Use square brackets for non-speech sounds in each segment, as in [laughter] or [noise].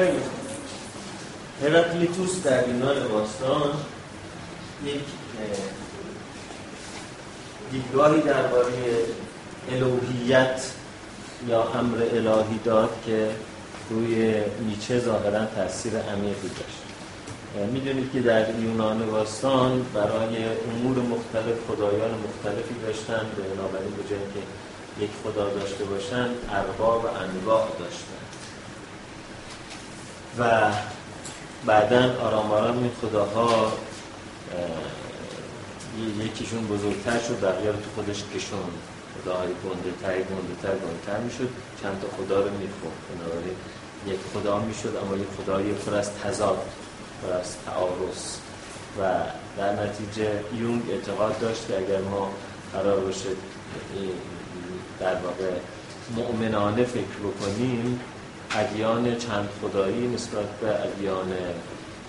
خیلی. هرکلیتوس در یونان باستان یک دیدگاهی درباره الوهیت یا امر الهی داد که روی نیچه ظاهرا تاثیر عمیقی داشت. می‌دونید که در یونان باستان برای امور مختلف خدایان مختلفی داشتن به بنابراین به که یک خدا داشته باشن ارباب و انواع داشتن و بعدا آرام آرام این خداها یکیشون بزرگتر شد بقیه رو تو خودش کشون خداهای گنده تر گنده تر گنده تر می‌شد. چند تا خدا رو می‌خورد بنابراین یک خدا می‌شد اما یک خدای پر از تضاد پر از تعارض. و در نتیجه یونگ اعتقاد داشت که اگر ما قرار باشه در واقع مؤمنانه فکر بکنیم ادیان چند خدایی نسبت به ادیان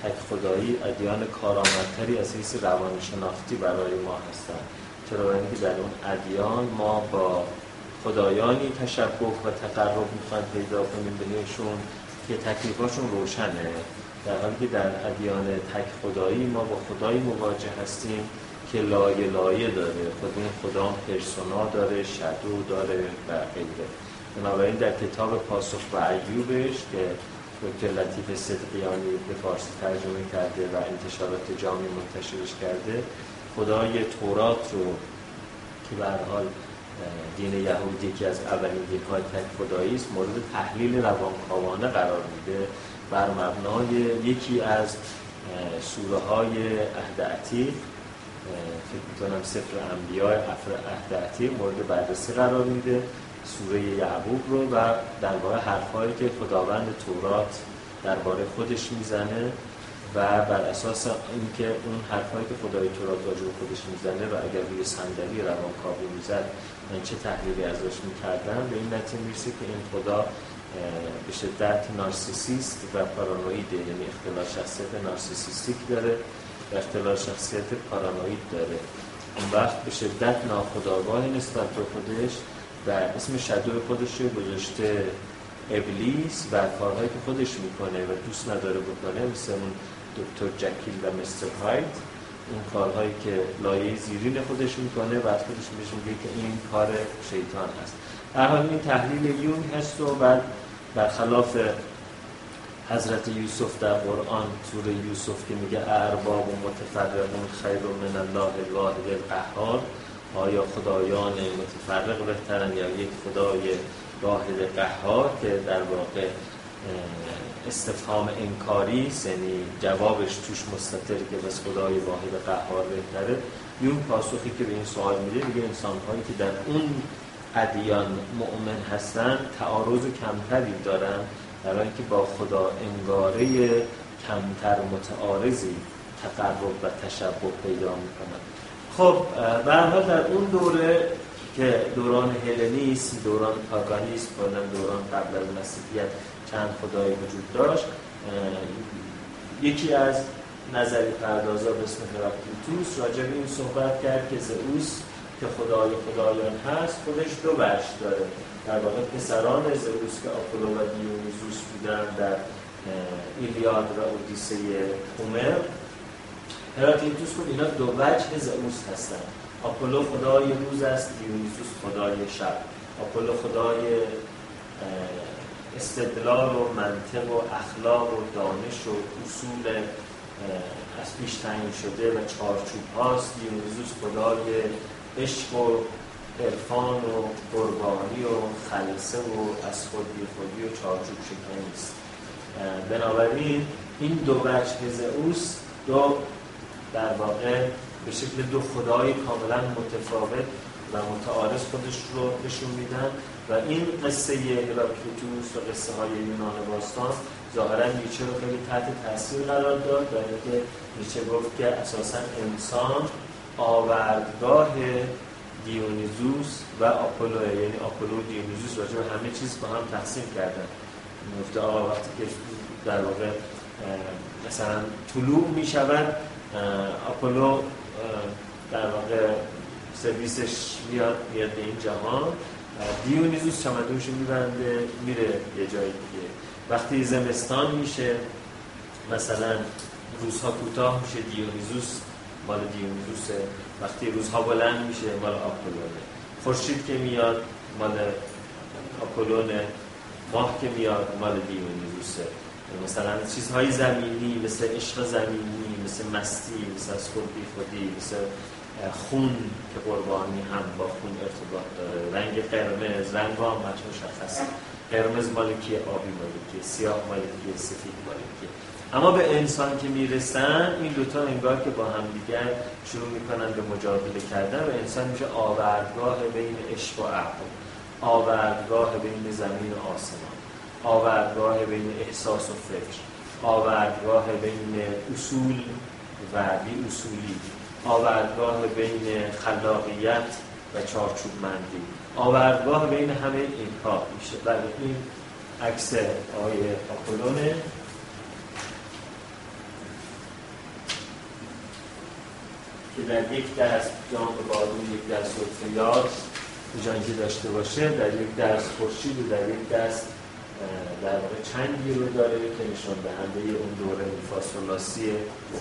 تک خدایی ادیان کارآمدتری از حیث روانشناختی برای ما هستند. چرا؟ اینکه در اون ادیان ما با خدایانی تشبه و تقرب می‌خوان پیدا کنیم بهشون که تکلیفاشون روشنه. در حالی که در ادیان تک خدایی ما با خدایی مواجه هستیم که لایه لایه داره. خود این خدا پرسونا داره شدو داره و غیره. بنابراین در کتاب پاسخ و ایوبش که دکتر لطیف صدقیانی به فارسی ترجمه کرده و انتشارات جامعی منتشرش کرده خدای تورات رو که به حال دین یهودی که از اولین دینهای تک خدایی است مورد تحلیل روانکاوانه قرار میده. بر مبنای یکی از سوره های عهد عتیق فکر می‌کنم سفر انبیاء عهد عتیق مورد بررسی قرار میده. سوره یعقوب رو و در حرفهایی که خداوند تورات درباره خودش می‌زنه و بر اساس اینکه اون حرفهایی که خدای تورات راجع به خودش می‌زنه و اگر روی صندلی روانکاوی می‌زد من چه تحلیلی ازش می‌کردم به این نتیجه می‌رسه که این خدا به شدت نارسیسیست و پارانویده یعنی اختلال شخصیت نارسیسیستیک داره و اختلال شخصیت پارانوید داره. اون وقت به شدت ناخداگاه نسبت به خودش و اسم شدو خودش رو گذاشته ابلیس و کارهایی که خودش می‌کنه و دوست نداره بکنه مثل اون دکتر جکیل و مستر هاید اون کارهایی که لایه زیرین خودش می‌کنه و خودش میگه که این کار شیطان هست. در حال این تحلیل یون هست و بعد برخلاف حضرت یوسف در قرآن سوره یوسف که میگه ارباب و متفرقون خیر من الله الواحد القهار آیا خدایان متفرق بهترن یا یک خدای واحد قهار که در واقع استفهام انکاری یعنی جوابش توش مستطر که بس خدای واحد قهار بهتره؟ یون پاسخی که به این سوال میده میگه انسان هایی که در اون ادیان مؤمن هستن تعارض کمتری دارن برای اینکه با خدا انگاره کمتر متعارضی تقرب و تشبه پیدا می‌کنن. خب به در اون دوره که دوران هلنیسم دوران پاگانیسم دوران قبل از مسیحیت چند خدای وجود داشت. یکی از نظری پردازا به اسم هراکلیتوس راجع به این صحبت کرد که زئوس که خدای خدایان هست خودش دو بخش داره. در واقع پسران زئوس که آپولو و دیونیزوس بودن در ایلیاد و اودیسه هومر. هراکلیتوس خود اینا دو وجه زئوس هستن. آپولو خدای روز است دیونیزوس خدای شب. آپولو خدای استدلال و منطق و اخلاق و دانش و اصول از پیش تعیین شده و چارچوب هاست. دیونیزوس خدای عشق و عرفان و قربانی و خلصه و از خودی خودی و چارچوب شکنی است بنابراین این دو وجه زئوس دو در واقع به شکل دو خدای کاملا متفاوت و متعارض خودش رو نشون میدن و این قصه هراکلیتوس و قصه های یونان باستان ظاهرا نیچه رو خیلی تحت تاثیر قرار داد و اینکه نیچه گفت که اساسا انسان آوردگاه دیونیزوس و آپولو یعنی آپولو و دیونیزوس راجع به همه چیز با هم تقسیم کردن. گفته آقا وقتی که در واقع مثلا طلوع می شود آپولو در واقع سرویسش میاد میاد به این جهان. دیونیزوس چمدونش میبنده میره یه جای دیگه. وقتی زمستان میشه مثلا روزها کوتاه میشه دیونیزوس مال دیونیزوسه. وقتی روزها بلند میشه مال آپولونه. خورشید که میاد مال آپولونه. ماه که میاد مال دیونیزوسه. مثلا چیزهای زمینی مثل عشق زمینی مثل مستی مثل از خود بی خودی مثل خون که قربانی هم با خون ارتباط داره. رنگ قرمز رنگ هم مشخصه قرمز مالکی آبی مالکی سیاه مالکی سفید مالکی اما به انسان که می‌رسن این دوتا انگار که با هم دیگر شروع می‌کنن به مجادله کردن و انسان میشه آوردگاه بین عشق و عقل. آوردگاه بین زمین و آسمان. آوردگاه بین احساس و فکر. آوردگاه بین اصول و بی اصولی آوردگاه بین خلاقیت و چارچوب مندی آوردگاه بین همه اینها میشه. بله این عکس آقای آپولونه. که در یک دست جام بادون یک دست یاد جنگی داشته باشه در یک دست خورشید و در یک دست در واقع چندی رو داره که نشان دهنده اون دوره فاسولاسی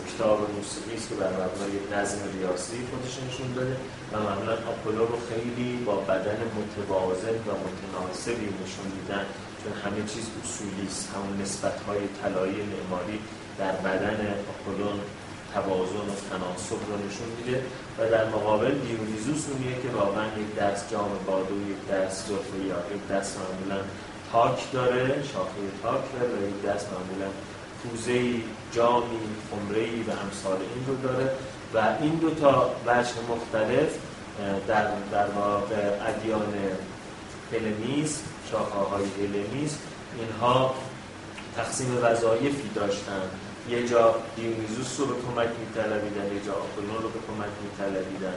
کتاب موسیقی است که بر مبنای نظم ریاضی خودش نشون داده و معمولا آپولو رو خیلی با بدن متوازن و متناسبی نشون میدن چون همه چیز اصولی است. همون نسبت های طلایی معماری در بدن آپولون توازن و تناسب رو نشون میده و در مقابل دیونیزوس اونیه که واقعا یک دست جام بادو یک دست زرفه یا یک دست معمولا تاک داره شاخه تاک داره و یک دست معمولا کوزه جامی خمره و امثال این رو داره و این دو تا وجه مختلف در, در واقع ادیان هلنیز شاخه های هلنیز اینها تقسیم وظایفی داشتن یه جا دیونیزوس رو به کمک میطلبیدن یه جا آپولون رو به کمک میطلبیدن.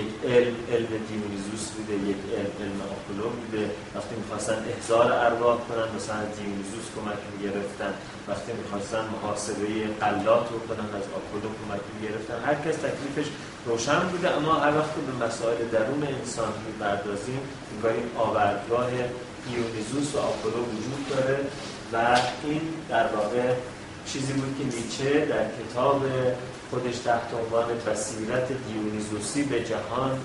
یک علم علم دیونیزوس بوده یک علم علم آپولو بوده. وقتی می‌خواستن احضار ارواح کنن مثلا دیونیزوس کمک می‌گرفتن. وقتی می‌خواستن محاسبه قلات رو کنن از آپولو کمک می‌گرفتن. هر کس تکلیفش روشن بوده اما هر وقت به مسائل درون انسان می‌پردازیم انگار این آوردگاه دیونیزوس و آپولو وجود داره و این در واقع چیزی بود که نیچه در کتاب خودش تحت عنوان بصیرت دیونیزوسی به جهان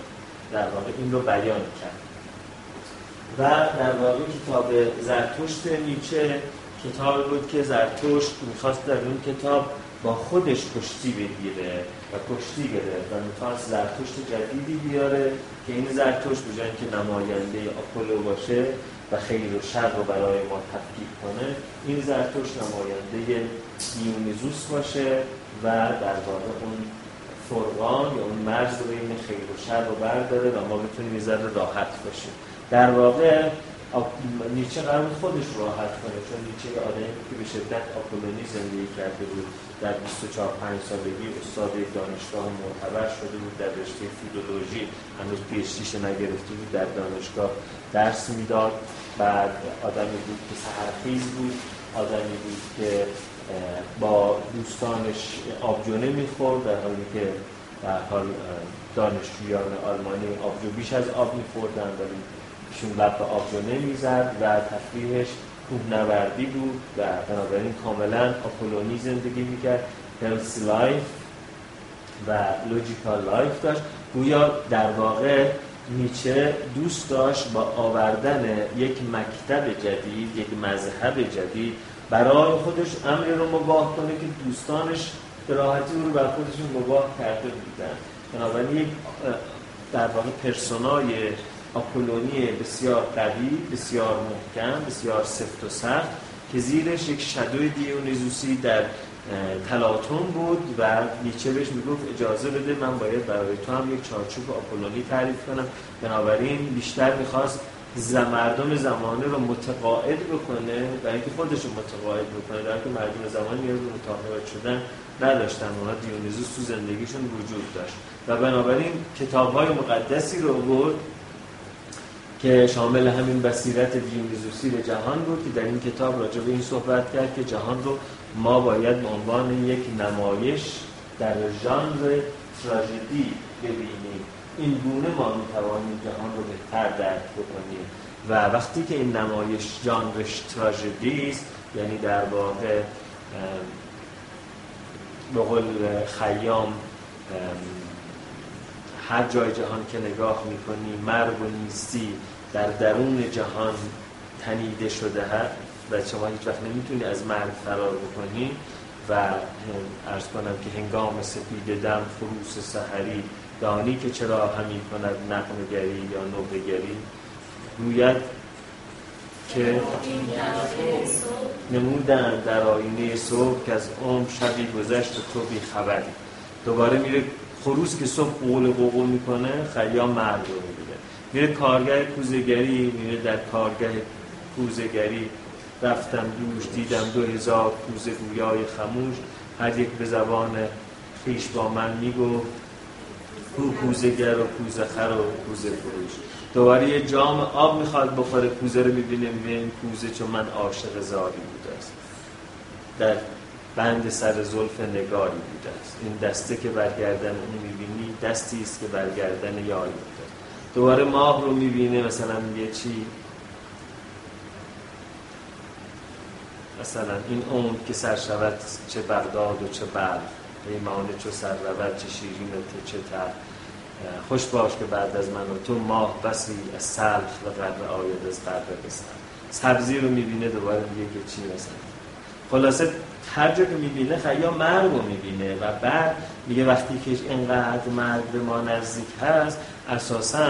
در واقع این رو بیان کرد. و در واقع کتاب زرتشت نیچه کتاب بود که زرتشت می‌خواست در اون کتاب با خودش کشتی بگیره و کشتی گرفت و می‌خواست زرتشت جدیدی بیاره که این زرتشت به که نماینده آپولو باشه و خیر و شر رو برای ما تفکیک کنه این زرتشت نماینده دیونیزوس باشه و در واقع اون فرقان یا اون مرز بین خیر و شر رو برداره و ما بتونیم یه راحت باشیم. در واقع نیچه قرار خودش راحت کنه چون نیچه یه آدمی که به شدت آپولونی زندگی کرده بود. در 24 5 سالگی استاد دانشگاه معتبر شده بود در رشته فیلولوژی هنوز پیشتیش نگرفته بود در دانشگاه درس می‌داد. بعد آدمی بود که سهرخیز بود آدمی بود که با دوستانش آبجو می‌خورد در حالی که در حال دانشجویان آلمانی آبجو بیش از آب میخوردن ولی ایشون لب به آبجو نمی‌زد و تفریحش نوردی بود و بنابراین کاملا آپولونی زندگی می‌کرد. health life و logical life داشت. گویا در واقع نیچه دوست داشت با آوردن یک مکتب جدید یک مذهب جدید برای خودش امری رو مباح کنه که دوستانش به راحتی رو بر خودشون مباح کرده بودن. بنابراین یک در واقع پرسونای آپولونی بسیار قوی بسیار محکم بسیار سفت و سخت که زیرش یک شدوی دیونیزوسی در تلاتون بود و نیچه بهش می‌گفت اجازه بده من باید برای تو هم یک چارچوب آپولونی تعریف کنم. بنابراین بیشتر می‌خواست مردم زمانه رو متقاعد بکنه و اینکه خودش رو متقاعد بکنه در که مردم زمانی رو متقاعد شدن نداشتن. اونا دیونیزوس تو زندگیشون وجود داشت. و بنابراین کتاب های مقدسی رو برد که شامل همین بصیرت دیونیزوسی به جهان بود که در این کتاب راجع به این صحبت کرد که جهان رو ما باید به عنوان یک نمایش در ژانر تراژدی ببینیم. این گونه ما می‌توانیم جهان رو بهتر درک بکنیم. و وقتی که این نمایش ژانرش تراژدی است یعنی در واقع به قول خیام هر جای جهان که نگاه می‌کنی مرگ و نیستی در درون جهان تنیده شده هست و شما هیچ وقت نمی‌تونی از مرگ فرار بکنی. و ارز کنم که هنگام سپید دم خروس سحری دانی که چرا همی کند نقمگری یا نوبگری گوید که نمودن در آینه صبح که از عمر شبی گذشت تو بی خبری. دوباره میره خروس که صبح قول قول می‌کنه خیام مرد رو می‌بینه میره کارگاه کوزگری میره در کارگاه کوزگری رفتم دوش دیدم دو هزار کوزه گویای خموش. هر یک به زبان خیش با من میگو کو کوزه گر و کوزه خر و کوزه فروش. دوباره یه جام آب می‌خواد بخوره کوزه رو می‌بینه این کوزه چون من عاشق زاری بوده است. در بند سر زلف نگاری بوده است. این دسته که برگردن اون می‌بینی دستی است که برگردن یاری بوده. دوباره ماه رو می‌بینه مثلا یه چی؟ مثلا این اون که سر شود چه بغداد و چه بلخ پیمانه چه سر رود چه شیرین و چه تر. خوش باش که بعد از من و تو ماه بسی از سلخ و قرد آید از قرد بستن سبزی رو می‌بینه دوباره میگه که چی مثلا خلاصه هر جا که می‌بینه خیام مرگ رو می‌بینه و بعد میگه وقتی که اینقدر مرگ به ما نزدیک هست اساسا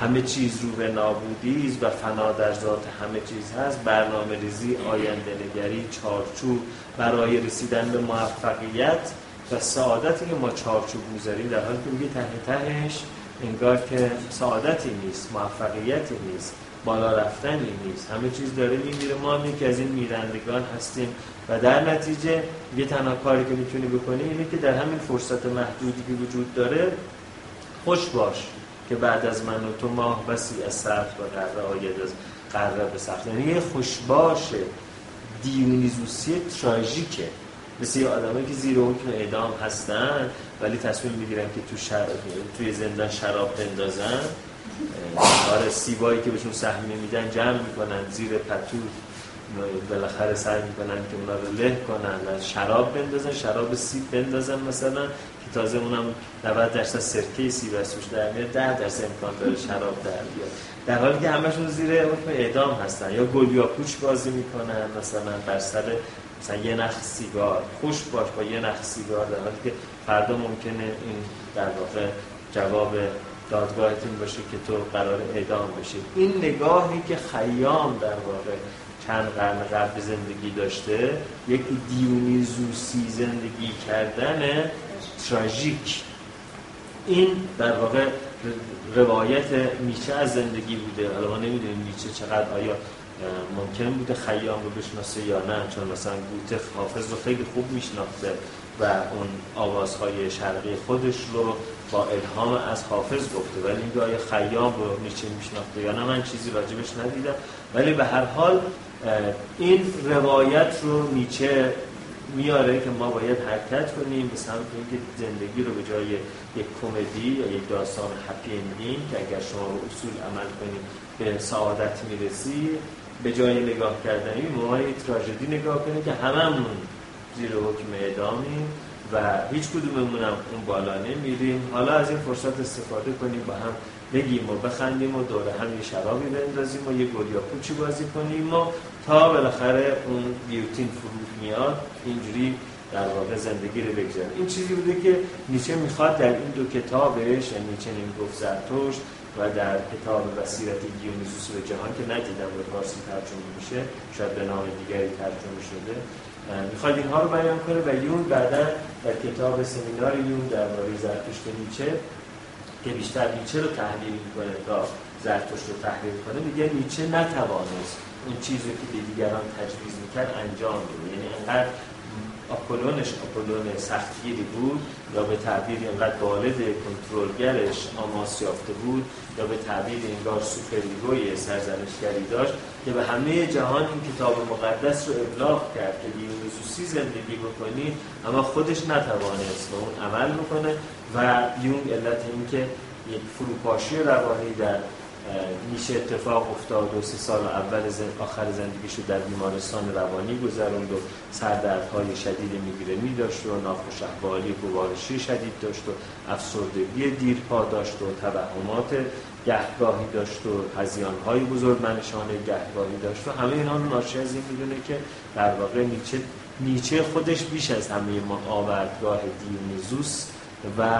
همه چیز رو به نابودی و فنا در ذات همه چیز هست. برنامه ریزی آینده نگری چارچوب برای رسیدن به موفقیت و سعادتی که ما چارچوب می‌ذاریم در حالی که میگه ته تهش انگار که سعادتی نیست موفقیتی نیست بالا رفتنی نیست. همه چیز داره میمیره ما هم که از این میرندگان هستیم. و در نتیجه یه تنها کاری که می‌تونی بکنی اینه که در همین فرصت محدودی که وجود داره خوش باش که بعد از من و تو ماه بسی از صرف و قره آید از قره به سخت. یعنی یه خوشباش دیونیزوسی تراژیکه مثل آدمایی که زیر حکم اعدام هستن ولی تصمیم می‌گیرن که تو شر... توی زندان شراب بندازن. آره سیبایی که بهشون سهمیه میدن جمع می‌کنن زیر پتو بالاخره سعی می‌کنن که اونا رو له کنن شراب بندازن شراب سیب بندازن مثلا که تازه اونم 90 درصد سرکه سیب از توش در میاد 10 درصد امکان داره شراب در بیاد. در حالی که همشون زیر حکم اعدام هستن یا گل یا پوچ بازی می‌کنن مثلا بر سر مثلا یه نخ سیگار خوش باش با یه نخ سیگار در حالی که فردا ممکنه این در واقع جواب دادگاهت این باشه که تو قرار اعدام بشی. این نگاهی که خیام در واقع چند قرن قبل زندگی داشته یک دیونیزوسی زندگی کردن تراژیک. این در واقع روایت نیچه از زندگی بوده. حالا ما نمی‌دونیم نیچه چقدر آیا ممکن بوده خیام رو بشناسه یا نه چون مثلا گوته حافظ رو خیلی خوب میشناخته و اون آوازهای شرقی خودش رو با الهام از حافظ گفته. ولی این آیا خیام رو نیچه میشناخته یا نه من چیزی راجبش ندیدم. ولی به هر حال این روایت رو نیچه میاره که ما باید حرکت کنیم به سمت اینکه زندگی رو به جای یک کمدی یا یک داستان هپی که اگر شما به اصول عمل کنیم به سعادت می‌رسی به جای نگاه کردنی ما تراژدی نگاه کنیم که هممون زیر حکم اعدامیم و هیچ کدوممون هم اون بالا نمیریم. حالا از این فرصت استفاده کنیم با هم بگیم و بخندیم و دوره هم یه شرابی بندازیم و یه گل یا پوچی بازی کنیم و تا بالاخره اون بیوتین فرود میاد اینجوری در واقع زندگی رو بگذاریم. این چیزی بوده که نیچه می‌خواد در این دو کتابش یعنی نیچه گفت زرتشت و در کتاب وسیرت دیونیزوس به جهان که ندیدم به فارسی ترجمه میشه شاید به نام دیگری ترجمه شده. می‌خواد اینها رو بیان کنه و یون بعدا در کتاب سمینار یون درباره زرتشت نیچه که بیشتر نیچه رو تحلیل می‌کنه تا زرتشت رو تحلیل کنه میگه نیچه نتوانست اون چیزی که به دیگران تجویز می‌کرد انجام بده. یعنی انقدر آپولونش آپولون سختگیری بود یا به تعبیر اینقدر والد کنترلگرش آماس یافته بود یا به تعبیر انگار سوپریگوی سرزنشگری داشت که به همه جهان این کتاب مقدس رو ابلاغ کرد که دیونیزوسی زندگی بکنی اما خودش نتوانست به اون عمل بکنه و یون علت این که یک فروپاشی روانی در میشه اتفاق افتاد و سه سال اول زن... آخر زندگیشو در بیمارستان روانی گذروند و سردردهای شدید میگرنی داشت و ناخوش احوالی گوارشی شدید داشت و افسردگی دیرپا داشت و توهمات گهگاهی داشت و هزیانهای بزرگ منشانه گهگاهی داشت و همه اینها ناشی از این می‌دونه که در واقع نیچه نیچه خودش بیش از همه ما آوردگاه دیونیزوس و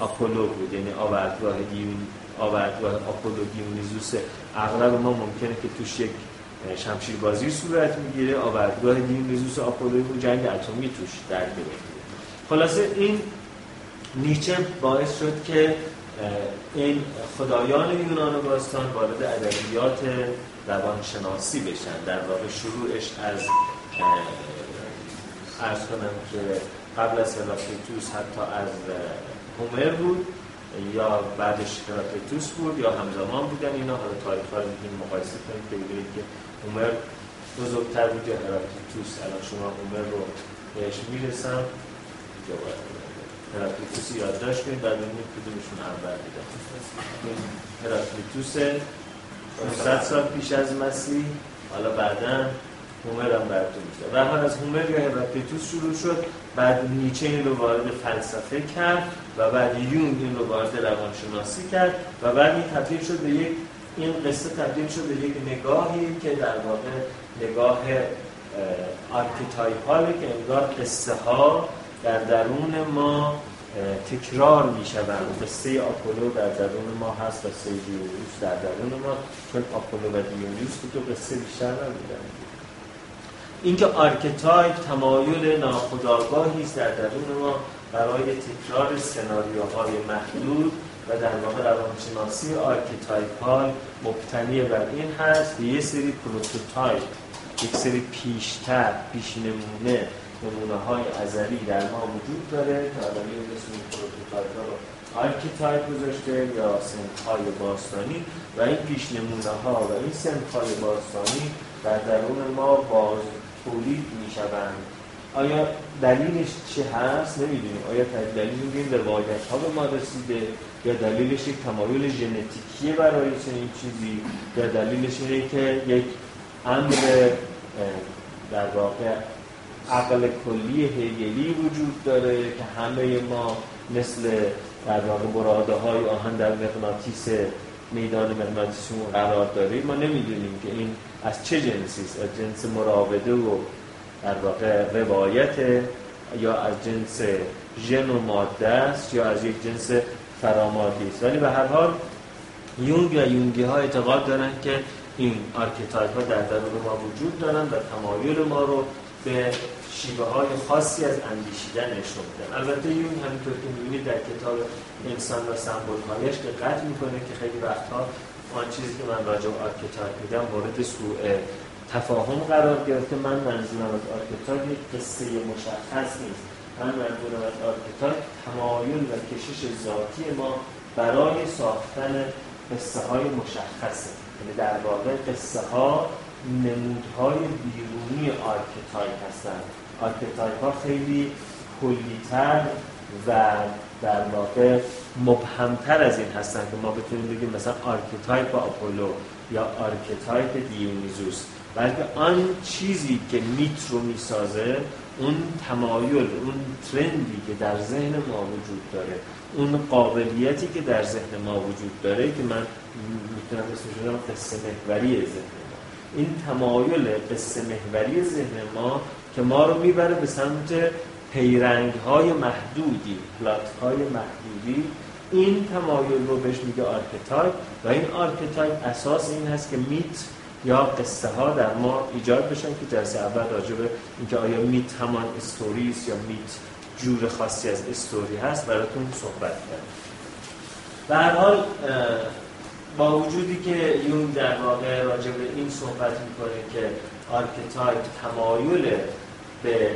آپولو بود. یعنی آوردگاه دیون آوردگاه آپولو دیونیزوس اغلب ما ممکنه که توش یک شمشیر بازی صورت می‌گیره. آوردگاه دیونیزوس آپولو بود جنگ اتمی توش در گرفته. خلاصه این نیچه باعث شد که این خدایان یونان باستان وارد ادبیات روانشناسی بشن. در واقع شروعش از ارز کنم که قبل از هراکلیتوس حتی از هومر بود. یا بعدش هراکلیتوس بود یا همزمان بودن اینا. حالا تاریخ ها رو می‌تونیم مقایسه کنیم که ببینید که هومر بزرگتر بود یا هراکلیتوس الان شما هومر رو بهش می‌رسم. هراکلیتوس یادداشت کنید. بعد ببینید کدومشون اول بوده. هراکلیتوس 500 سال پیش از مسیح. حالا بعدا هومر هم براتون میشه و از هومر یا هراکلیتوس شروع شد بعد نیچه این رو وارد فلسفه کرد و بعد یونگ این رو وارد روانشناسی کرد و بعد این تبدیل شد به یک این قصه تبدیل شد به یک نگاهی که در واقع نگاه archetypal ه که انگار قصه ها در درون ما تکرار می شوند قصه آپولو در درون ما هست قصه دیونیوس در درون ما. چون آپولو و دیونیوس تو قصه بیشتر نبودن اینکه archetype تمایل ناخودآگاهی است در درون ما برای تکرار سناریوهای محدود و در واقع روانشناسی archetypal مبتنی بر این هست که یه سری prototype یک سری پیشتر پیش نمونه نمونه های ازلی در ما وجود داره که یه اسم prototype رو archetype گذاشته یا سنت های باستانی و این پیش نمونه ها و این سنت های باستانی در درون ما باز تولید می شوند آیا دلیلش چه هست؟ نمی‌دونیم. آیا دلیل این روایت ها به ما رسیده یا دلیلش یک تمایل ژنتیکی برای چنین چیزی یا دلیلش اینه که یک امر در واقع عقل کلی هگلی وجود داره که همه ما مثل در واقع براده های آهن در مغناطیس میدان مغناطیسمون قرار داریم. ما نمی‌دونیم که این از چه جنسی است؟ از جنس مراوده و در واقع روایت یا از جنس ژن و ماده است یا از یک جنس فرامادی است؟ ولی به هر حال یونگ و یونگی ها اعتقاد دارن که این archetype ها در درون ما وجود دارن و تمایل ما رو به شیوه های خاصی از اندیشیدن نشون میدن. البته یونگ همینطور که می‌بینید در کتاب انسان و سمبول هایش قید می‌کنه که خیلی وقتها آن چیزی که من راجع به archetype میگم مورد سوء تفاهم قرار گرفته. من منظورم از archetype یک قصه مشخص نیست. من منظورم از archetype تمایل و کشش ذاتی ما برای ساختن قصه های مشخصه. یعنی در واقع قصه ها نمودهای بیرونی archetype هستند. archetype ها خیلی کلیتر و در واقع مبهمتر از این هستن که ما بتونیم بگیم مثلا archetype آپولو یا archetype دیونیزوس بلکه آن چیزی که myth رو می‌سازه اون تمایل اون trend ی که در ذهن ما وجود داره اون قابلیتی که در ذهن ما وجود داره که من می‌تونم اسمش رو قصه محوری ذهن ما. این تمایل قصه محوری ذهن ما که ما رو می‌بره به سمت پیرنگ های محدودی plot های محدودی این تمایل رو بهش میگه archetype و این archetype اساس این هست که myth یا قصه ها در ما ایجاد بشن که جلسه اول راجع به اینکه آیا myth همان استوریس یا myth جور خاصی از استوری هست براتون صحبت کرد. به هر حال با وجودی که یونگ در واقع راجع به این صحبت می‌کنه که archetype تمایل به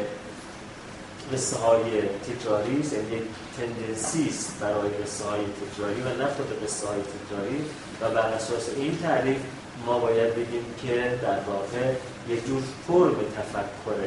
قصه های تکراری است یعنی یک tendency برای قصه های تکراری و نه خود قصه های تکراری. و بر اساس این تعریف ما باید بگیم که در واقع یک جور فرم تفکر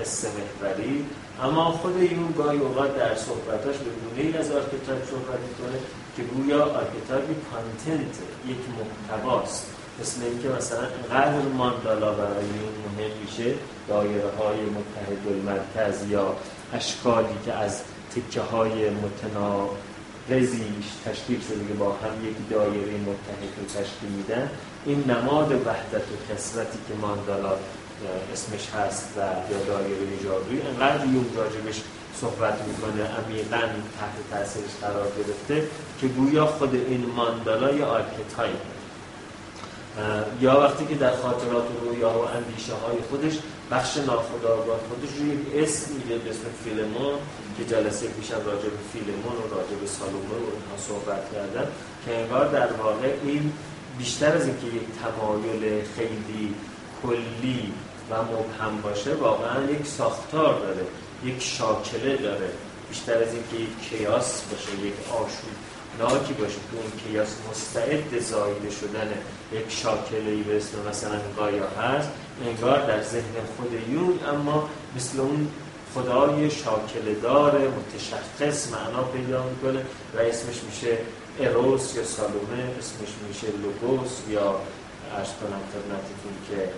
قصه محوری. اما خود یونگ گاهی اوقات در صحبتاش به گونه ای از archetype صحبت می‌کنه که گویا archetype content یک محتواست مثل اینکه مثلا انقدر ماندالا برای این مهم میشه دایره های متحد المرکز یا اشکالی که از تکه های متناقضی تشکیل شده با هم یک دایره متحد رو تشکیل میدن این نماد وحدت و کثرتی که ماندالا اسمش هست و یا دایره جادویی انقدر یونگ راجبش صحبت می‌کنه عمیقا تحت تاثیرش قرار گرفته که گویا خود این ماندالا یا archetype یا وقتی که در خاطرات و و اندیشه های خودش بخش ناخودآگاه خودش رو یک اسم میده به اسم فیلمون که جلسه پیشم راجع به فیلمون و راجع به سالومه و اینها صحبت کردن که انگار در واقع این بیشتر از اینکه یک تمایل خیلی کلی و مبهم باشه واقعا یک ساختار داره یک شاکله داره. بیشتر از اینکه یک کیاس باشه یک آشوب. ناکی باشه. که اون کیاس مستعد زایده شدن یک شاکله ای به اسم مثلا گایا هست انگار در ذهن خود یون اما مثل اون خدای شاکله دار متشخص معنا پیدا می‌کنه و اسمش میشه اروس یا سالومه اسمش میشه لوگوس یا ارز کنم خدمتتون که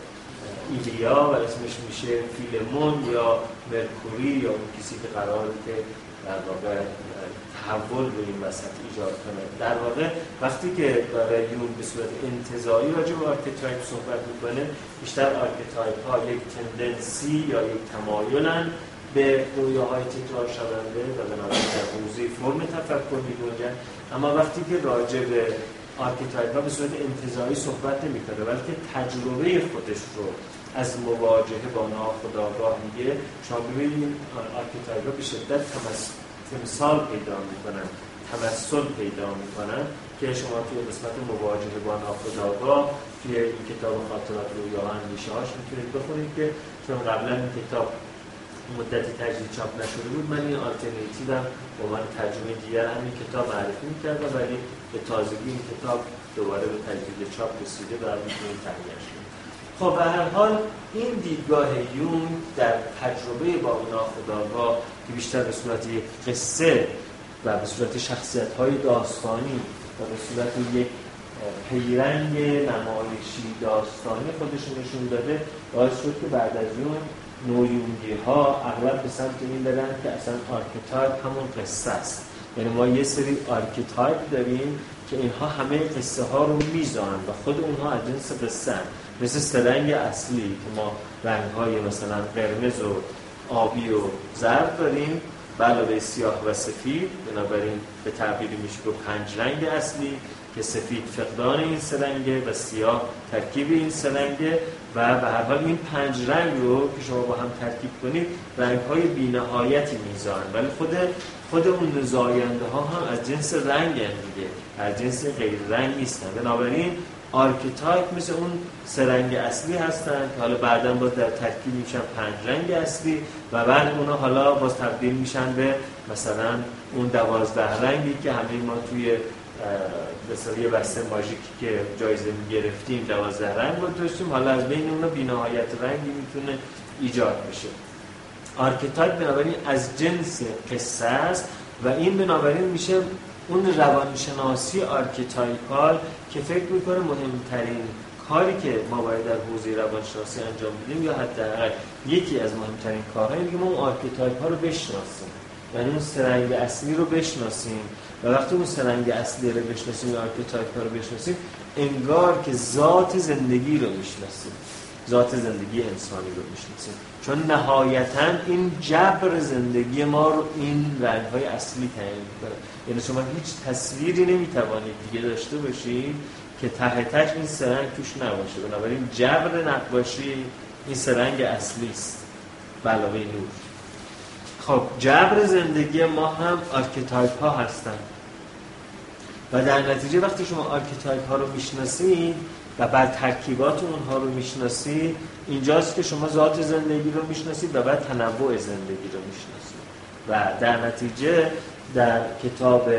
ایلیا و اسمش میشه فیلمون یا مرکوری یا اون کسی که قراره که در واقع تحول رو این وسط ایجاد کنه. در واقع وقتی که برای یونگ به صورت انتزاعی راجع به archetype صحبت می‌کنه بیشتر archetype ها یک tendency یا یک تمایلن به رویاهای تکرار شونده و بنابراین در حوزه فرم تفکر میگنجن. اما وقتی که راجع به archetype ها به صورت انتزاعی صحبت نمی‌کنه بلکه تجربه خودش رو از مواجهه با ناخودآگاه میگه شما ببینید archetype ها به شدت تمثال پیدا می‌کنن تمثل پیدا می‌کنن که شما توی قسمت مواجهه با ناخودآگاه توی این کتاب خاطرات رویا و اندیشه هاش می‌تونید بخونید که چون قبلا این کتاب مدتی تجدید چاپ نشده بود من این آلترنیتیو هم عنوان ترجمه دیگر همین کتاب معرفی می‌کردم ولی به تازگی این کتاب دوباره به تجدید چاپ رسیده و می‌تونید تهیه خب به هر حال این دیدگاه یونگ در تجربه با ناخودآگاه که بیشتر به صورت یک قصه و به صورت شخصیت های داستانی و به صورت یک پیرنگ نمایشی داستانی خودش نشون داده باعث شد که بعد از اون نئویونگی ها اغلب به سمت این برن که اصلا archetype همون قصه است. یعنی ما یه سری archetype داریم که اینها همه قصه ها رو میزان و خود اونها از جنس قصه مثل سرنگ اصلی که ما رنگ های مثلا قرمز و آبی و زرد داریم. علاوه سیاه و سفید. بنابراین به تعبیری میشه به پنج رنگ اصلی که سفید فقدان این سرنگه و سیاه ترکیب این سرنگه و به هر حال این پنج رنگ رو که شما با هم ترکیب کنید رنگ های بینهایتی میزان ولی خود خود اون زاینده ها هم از جنس رنگ دیگه. از جنس غیر رنگ نیستن. بنابراین archetype مثل اون سه رنگ اصلی هستن که حالا بعدا با در ترکیب میشن پنج رنگ اصلی و بعد اونا حالا باز تبدیل میشن به مثلا اون دوازده رنگی که همه ما توی به یه بسته ماژیکی که جایزه گرفتیم دوازده رنگ رو داشتیم. حالا از بین اونا بینهایت رنگی می‌تونه ایجاد بشه. archetype بنابراین از جنس قصه است و این بنابراین میشه اون روانشناسی archetypal که فکر می‌کنه مهمترین کاری که ما باید در حوزه روانشناسی انجام بدیم یا حداقل یکی از مهمترین کارهایی که ما اون archetype ها رو بشناسیم. یعنی اون سه رنگ اصلی رو بشناسیم. و وقتی اون سه رنگ اصلی رو بشناسیم یا archetype ها رو بشناسیم انگار که ذات زندگی رو می‌شناسیم. ذات زندگی انسانی رو می‌شناسیم. چون نهایتا این جبر زندگی ما رو این رنگ های اصلی تعیین می‌کنه. یعنی شما هیچ تصویری نمی‌توانید دیگه داشته باشید که ته این سه رنگ توش نباشه. بنابراین جبر نقاشی این سه رنگ اصلی است. به علاوه نور. خب جبر زندگی ما هم archetype ها هستن و در نتیجه وقتی شما archetype ها رو می‌شناسید و بعد ترکیبات اونها رو می‌شناسید اینجاست که شما ذات زندگی رو می‌شناسید و بعد تنوع زندگی رو می‌شناسید. و در نتیجه در کتاب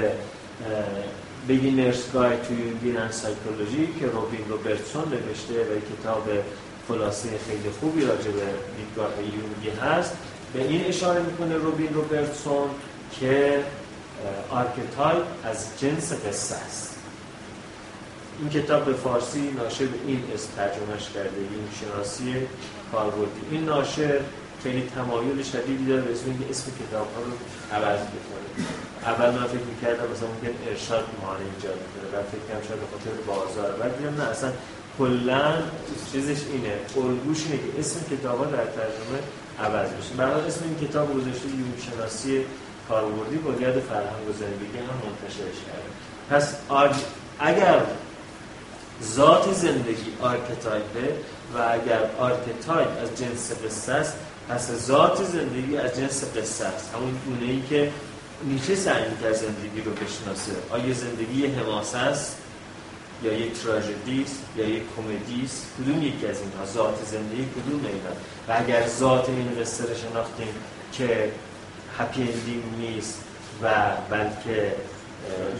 Beginner's Guide to Jungian Psychology که روبین روبرتسون نوشته و کتاب خلاصه خیلی خوبی راجع به دیدگاه یونگی هست به این اشاره می‌کنه روبین روبرتسون که archetype از جنس قصه است. این کتاب به فارسی ناشر این اسم ترجمهش کرده این شناسی کاربردی. این ناشر خیلی تمایل شدیدی داره به اسم اسم کتاب ها رو عوض بکنه. اول من فکر می‌کردم مثلا ممکن ارشاد معنی ایجاد کنه بعد فکر کنم شاید به خاطر بازار. بعد دیدم نه اصلا کلا چیزش اینه. الگوش اینه که اسم کتاب ها در ترجمه عوض بشه. برای اسم این کتاب گذاشته یوم شناسی کاربردی بنیاد فرهنگ و زندگی هم منتشرش کرده. پس اگر ذات زندگی archetype ه و اگر archetype از جنس قصه است پس ذات زندگی از جنس قصه است. همون گونه ای که نیچه سعی می‌کرد زندگی رو بشناسه. آیا زندگی حماسه است؟ یا یک تراژدی است؟ یا یک کمدی است؟ کدوم یکی از اینها؟ ذات زندگی کدوم اینا و اگر ذات این قصه رو شناختیم که هپی اندینگ نیست و بلکه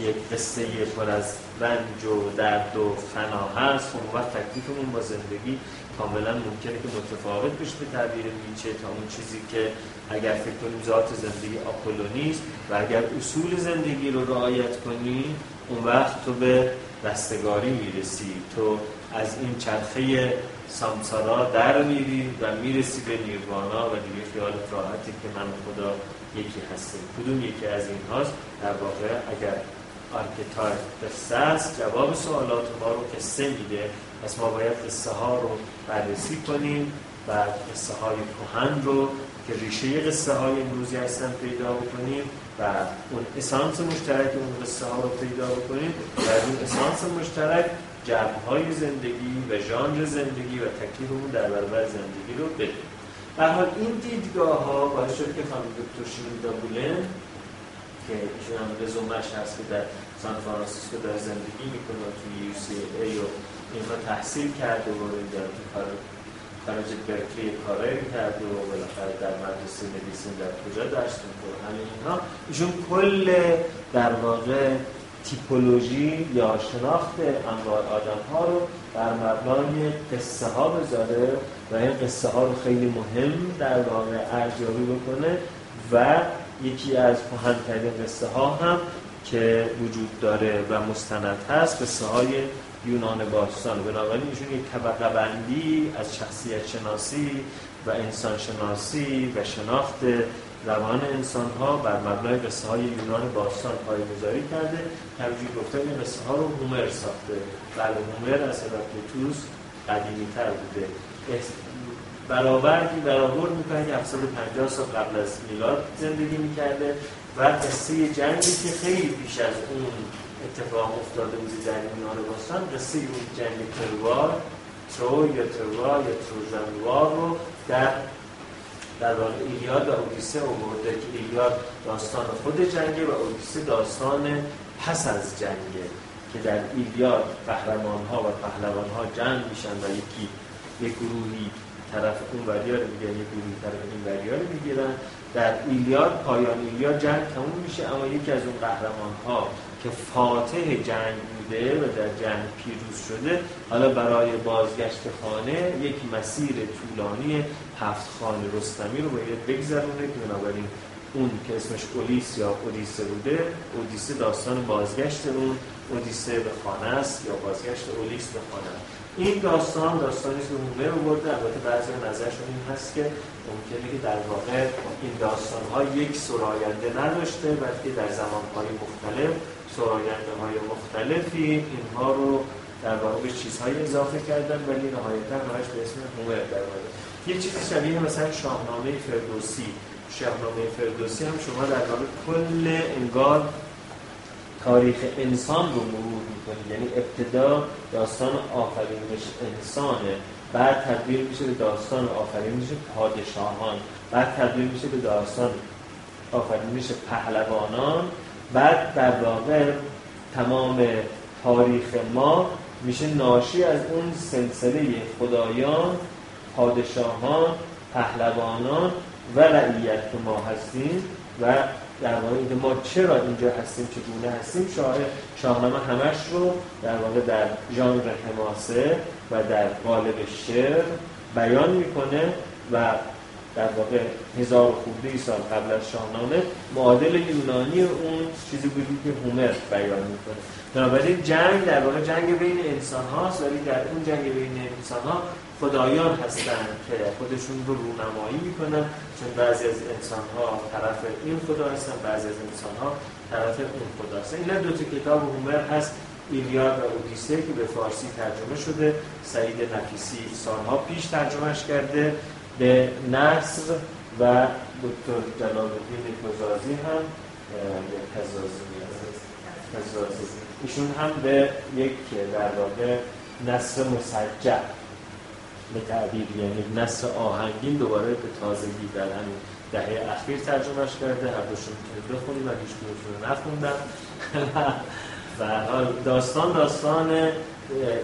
یک قصه پر از رنج و درد و فنا هست. خب وقت تکلیفمون با زندگی کاملا ممکنه که متفاوت بشه به تعبیر نیچه تا اون چیزی که اگر فکر کنیم ذات زندگی آپولونیست و اگر اصول زندگی رو رعایت کنیم اون وقت تو به رستگاری می‌رسی. تو از این چرخه سامسارا در میری و می‌رسی به نیروانا و دیگه خیال راحتی که من خدا یکی هستیم. کدوم یکی از این هاست در واقع اگر archetype قصه است جواب سوالات ما رو قصه میده. پس ما باید قصه ها رو بررسی کنیم. و قصه های کهن رو که ریشه قصه های امروزی هستن پیدا بکنیم و اون اسانس مشترک اون قصه ها رو پیدا بکنیم. و اون اسانس مشترک جنبه های زندگی و ژانر زندگی و تکلیفمون در برابر زندگی رو بدیم در حال این دیدگاه ها باعث شد که خانم دکتر شنیدا بولن که ایشون هم رزومش هست که در سان فرانسیسکو در زندگی می‌کنه توی یو سی ای و اینها تحصیل کرده و در کار خارج برکلی کارایی کرده و بالاخره در مدرسه مدیسین در کجا درس می‌کنه همه اینها ایشون کل در واقع تیپولوژی یا شناخت انواع آدم ها رو بر مبنای قصه ها بذاره و این قصه ها رو خیلی مهم در واقع ارزیابی بکنه و یکی از مهمترین قصه ها هم که وجود داره و مستند هست قصه های یونان باستان. بنابراین ایشون یک طبقه بندی از شخصیت شناسی و انسان شناسی و شناخت روان انسان ها بر مبنای قصه های یونان باستان گذاری کرده همینجوری گفته این قصه ها رو هومر ساخته. بله هومر از هراکلیتوس قدیمی تر بوده. برابر برابر می‌کنه. که 750 سال قبل از میلاد زندگی می‌کرده و قصه جنگی که خیلی پیش از اون اتفاق افتاده بود در یونان باستان قصه اون جنگ تروار ترو یا تروار یا تروژانوار رو در در واقع ایلیاد و اودیسه آورده که ایلیاد داستان خود جنگه و اودیسه داستان پس از جنگه که در ایلیاد قهرمان ها و پهلوان ها جنگ میشن و یکی یک گروهی طرف اون وریا رو می‌گیرن یک گروهی طرف این وریا رو می‌گیرن. در ایلیاد پایان ایلیاد جنگ تموم میشه اما یکی از اون قهرمان ها که فاتح جنگ بوده و در جنگ پیروز شده حالا برای بازگشت خانه یک مسیر طولانی هفت خانه رستمی رو باید بگذرونه که بنابراین اون که اسمش اولیس یا اودیسه بوده اودیسه داستان بازگشت اون اودیسه به خانه است یا بازگشت اولیس به خانه این داستان داستانی که هومر برده البته بعضی نظرشون این هست که ممکنه که در واقع این داستان ها یک سراینده نداشته بلکه در زمان های مختلف سراینده های مختلفی اینها رو در واقع به چیزهای اضافه کردن ولی نهایتا همش به اسم هومر در یه چیزی شبیه مثلا شاهنامه فردوسی. شاهنامه فردوسی هم شما در واقع کل انگار تاریخ انسان رو مرور می‌کنید. یعنی ابتدا داستان آفرینش انسانه بعد تبدیل میشه به داستان آفرینش پادشاهان بعد تبدیل میشه به داستان آفرینش پهلوانان بعد در واقع تمام تاریخ ما میشه ناشی از اون سلسله خدایان پادشاهان پهلوانان و رعیت که ما هستیم و در واقع ما چرا اینجا هستیم چگونه هستیم شاه شاهنامه همش رو در واقع در ژانر حماسه و در قالب شعر بیان می‌کنه و در واقع هزار خورده سال قبل از شاهنامه معادل یونانی اون چیزی بودی که هومر بیان می‌کنه. بنابراین جنگ در واقع جنگ بین انسان هاست ولی در اون جنگ بین انسان ها خدایان هستند که خودشون رو رونمایی می‌کنن چون بعضی از انسان ها طرف این خدا هستن بعضی از انسان ها طرف اون خدا هستن. این دو تا کتاب هومر هست ایلیاد و اودیسه که به فارسی ترجمه شده. سعید نفیسی سالها پیش ترجمهش کرده. به نصر و دکتر جلال الدین هم کزازی ایشون هم به یک در واقع نصر مسجع به تعبیر یعنی نصر آهنگین دوباره به تازگی در همین دهه اخیر ترجمهش کرده. هر دوشون بخونیم [laughs] و هیچ رو نخوندم و داستان داستان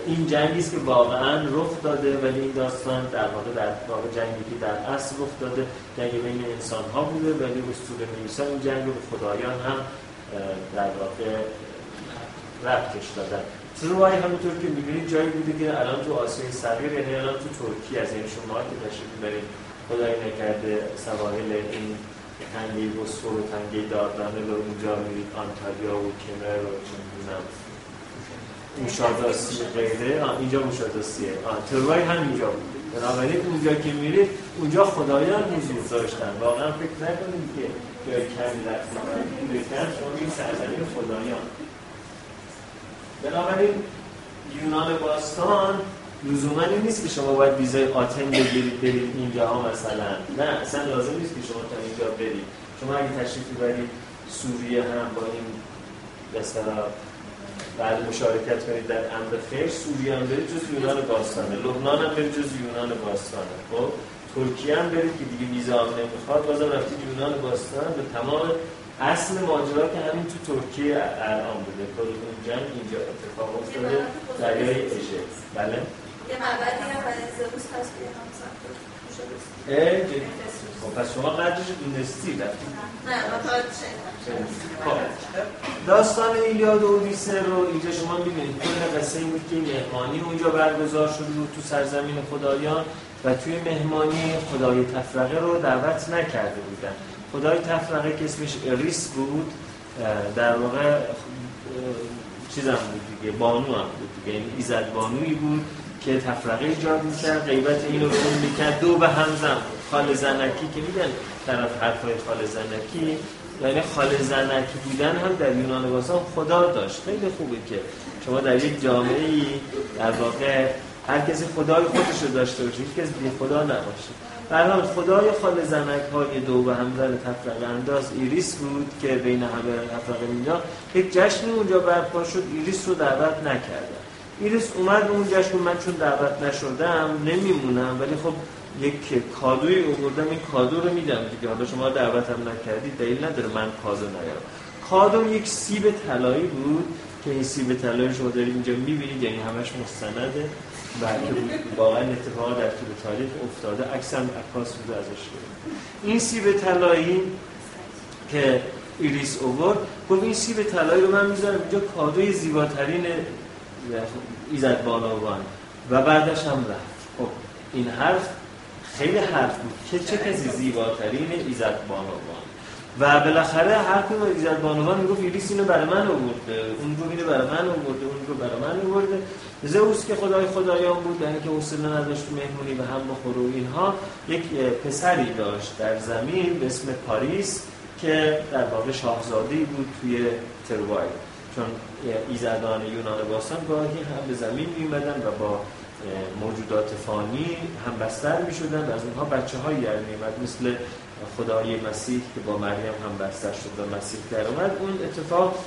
این جنگی است که واقعا رخ داده ولی این داستان در واقع در واقع جنگی که در اصل رخ داده جنگ بین انسان ها بوده ولی اسطوره نویسان این جنگ رو به خدایان هم در واقع ربطش دادن تروای همونطور که می‌بینید جایی بوده که الان تو آسیای صغیر یعنی الان تو ترکیه از این شما که تشریف برید خدای نکرده سواحل این تنگه بسفور و تنگه داردانه رو اونجا میرید آنتالیا و کمر و چندونم موشاداسی غیره. اینجا موشاداسیه. تروای هم اینجا بود. بنابراین اونجا که میرید اونجا خدایان حضور داشتن. واقعا فکر نکنید که جای کمی رفتیم بکن شما این سرزمین خدایان. بنابراین یونان باستان لزوما نیست که شما باید ویزای آتن بگیرید برید اینجا مثلا. نه اصلا لازم نیست که شما تا اینجا برید. شما اگه تشریف ببرید سوریه هم با این مثلا بعد مشارکت کنید در امر خیر سوریه هم برید جز یونان باستانه. لبنان هم برید جز یونان باستانه. خب ترکیه هم برید که دیگه ویزا هم نمی‌خواد. بازم رفتید یونان باستان به تمام اصل ماجرا که همین تو ترکیه الان بوده. کل اون جنگ اینجا اتفاق افتاده. دریای اژه. بله. یه معبدی هم برای زئوس هست که خب پس شما قدرش دونستی رفتی نه خب. داستان ایلیاد و اودیسه رو اینجا شما می‌بینید. کل قصه این بود که مهمانی اونجا برگزار شد رو تو سرزمین خدایان و توی مهمانی خدای تفرقه رو دعوت نکرده بودن. خدای تفرقه که اسمش اریس بود در واقع چیزم بود دیگه بانو هم بود دیگه یعنی ایزد بانوی بود که تفرقه ایجاد می‌کرد غیبت اینو رو می‌کرد دو به همزم خاله زنکی که میدن طرف حرفای خاله زنکی یعنی خاله زنکی بودن هم در یونان باستان خدا داشت. خیلی خوبه که شما در یک جامعه ای در واقع هر کسی خدای خودش رو داشته باشه یک کسی خدا نباشه. برحال خدای خاله زنک های دو به هم زن تفرقه انداز ایریس بود که بین همه تفرقه اینجا یک جشن اونجا برپا شد ایریس رو دعوت نکردن ایریس اومد اون جشن من چون دعوت نشدم نمیمونم ولی خب یک کادوی اووردم این کادو رو میدم دیگه. حالا شما دعوت هم نکردید دلیل نداره من کادو نیارم. کادو یک سیب طلایی بود که این سیب طلایی شما دارید اینجا می‌بینید یعنی همش مستنده. و واقعا اتفاق در طول تاریخ افتاده عکس هم عکاس بوده ازش این سیب طلایی که ایریس اوورد گفت این سیب طلایی رو من می‌ذارم اینجا کادوی زیباترین ایزد بانوان. و بعدش هم رفت. خب این حرف خیلی حرف بود که چه کسی زیباترین ایزد بانوان. و بالاخره هر کدوم ایزد بانوان می‌گفت ایلیس اینو برای من آورده اون رو اینو برای من آورده اون رو برای من آورده. زئوس که خدای خدایان بود یعنی که حوصله نداشت مهمونی و هم بخور و اینها یک پسری داشت در زمین به اسم پاریس که در واقع شاهزاده بود توی تروای چون ایزدان یونان باستان گاهی هم به زمین میمدن و با موجودات فانی هم بستر می شدن و از اونها بچه های در مثل خدای مسیح که با مریم هم بستر شد و مسیح در اومد. اون اتفاق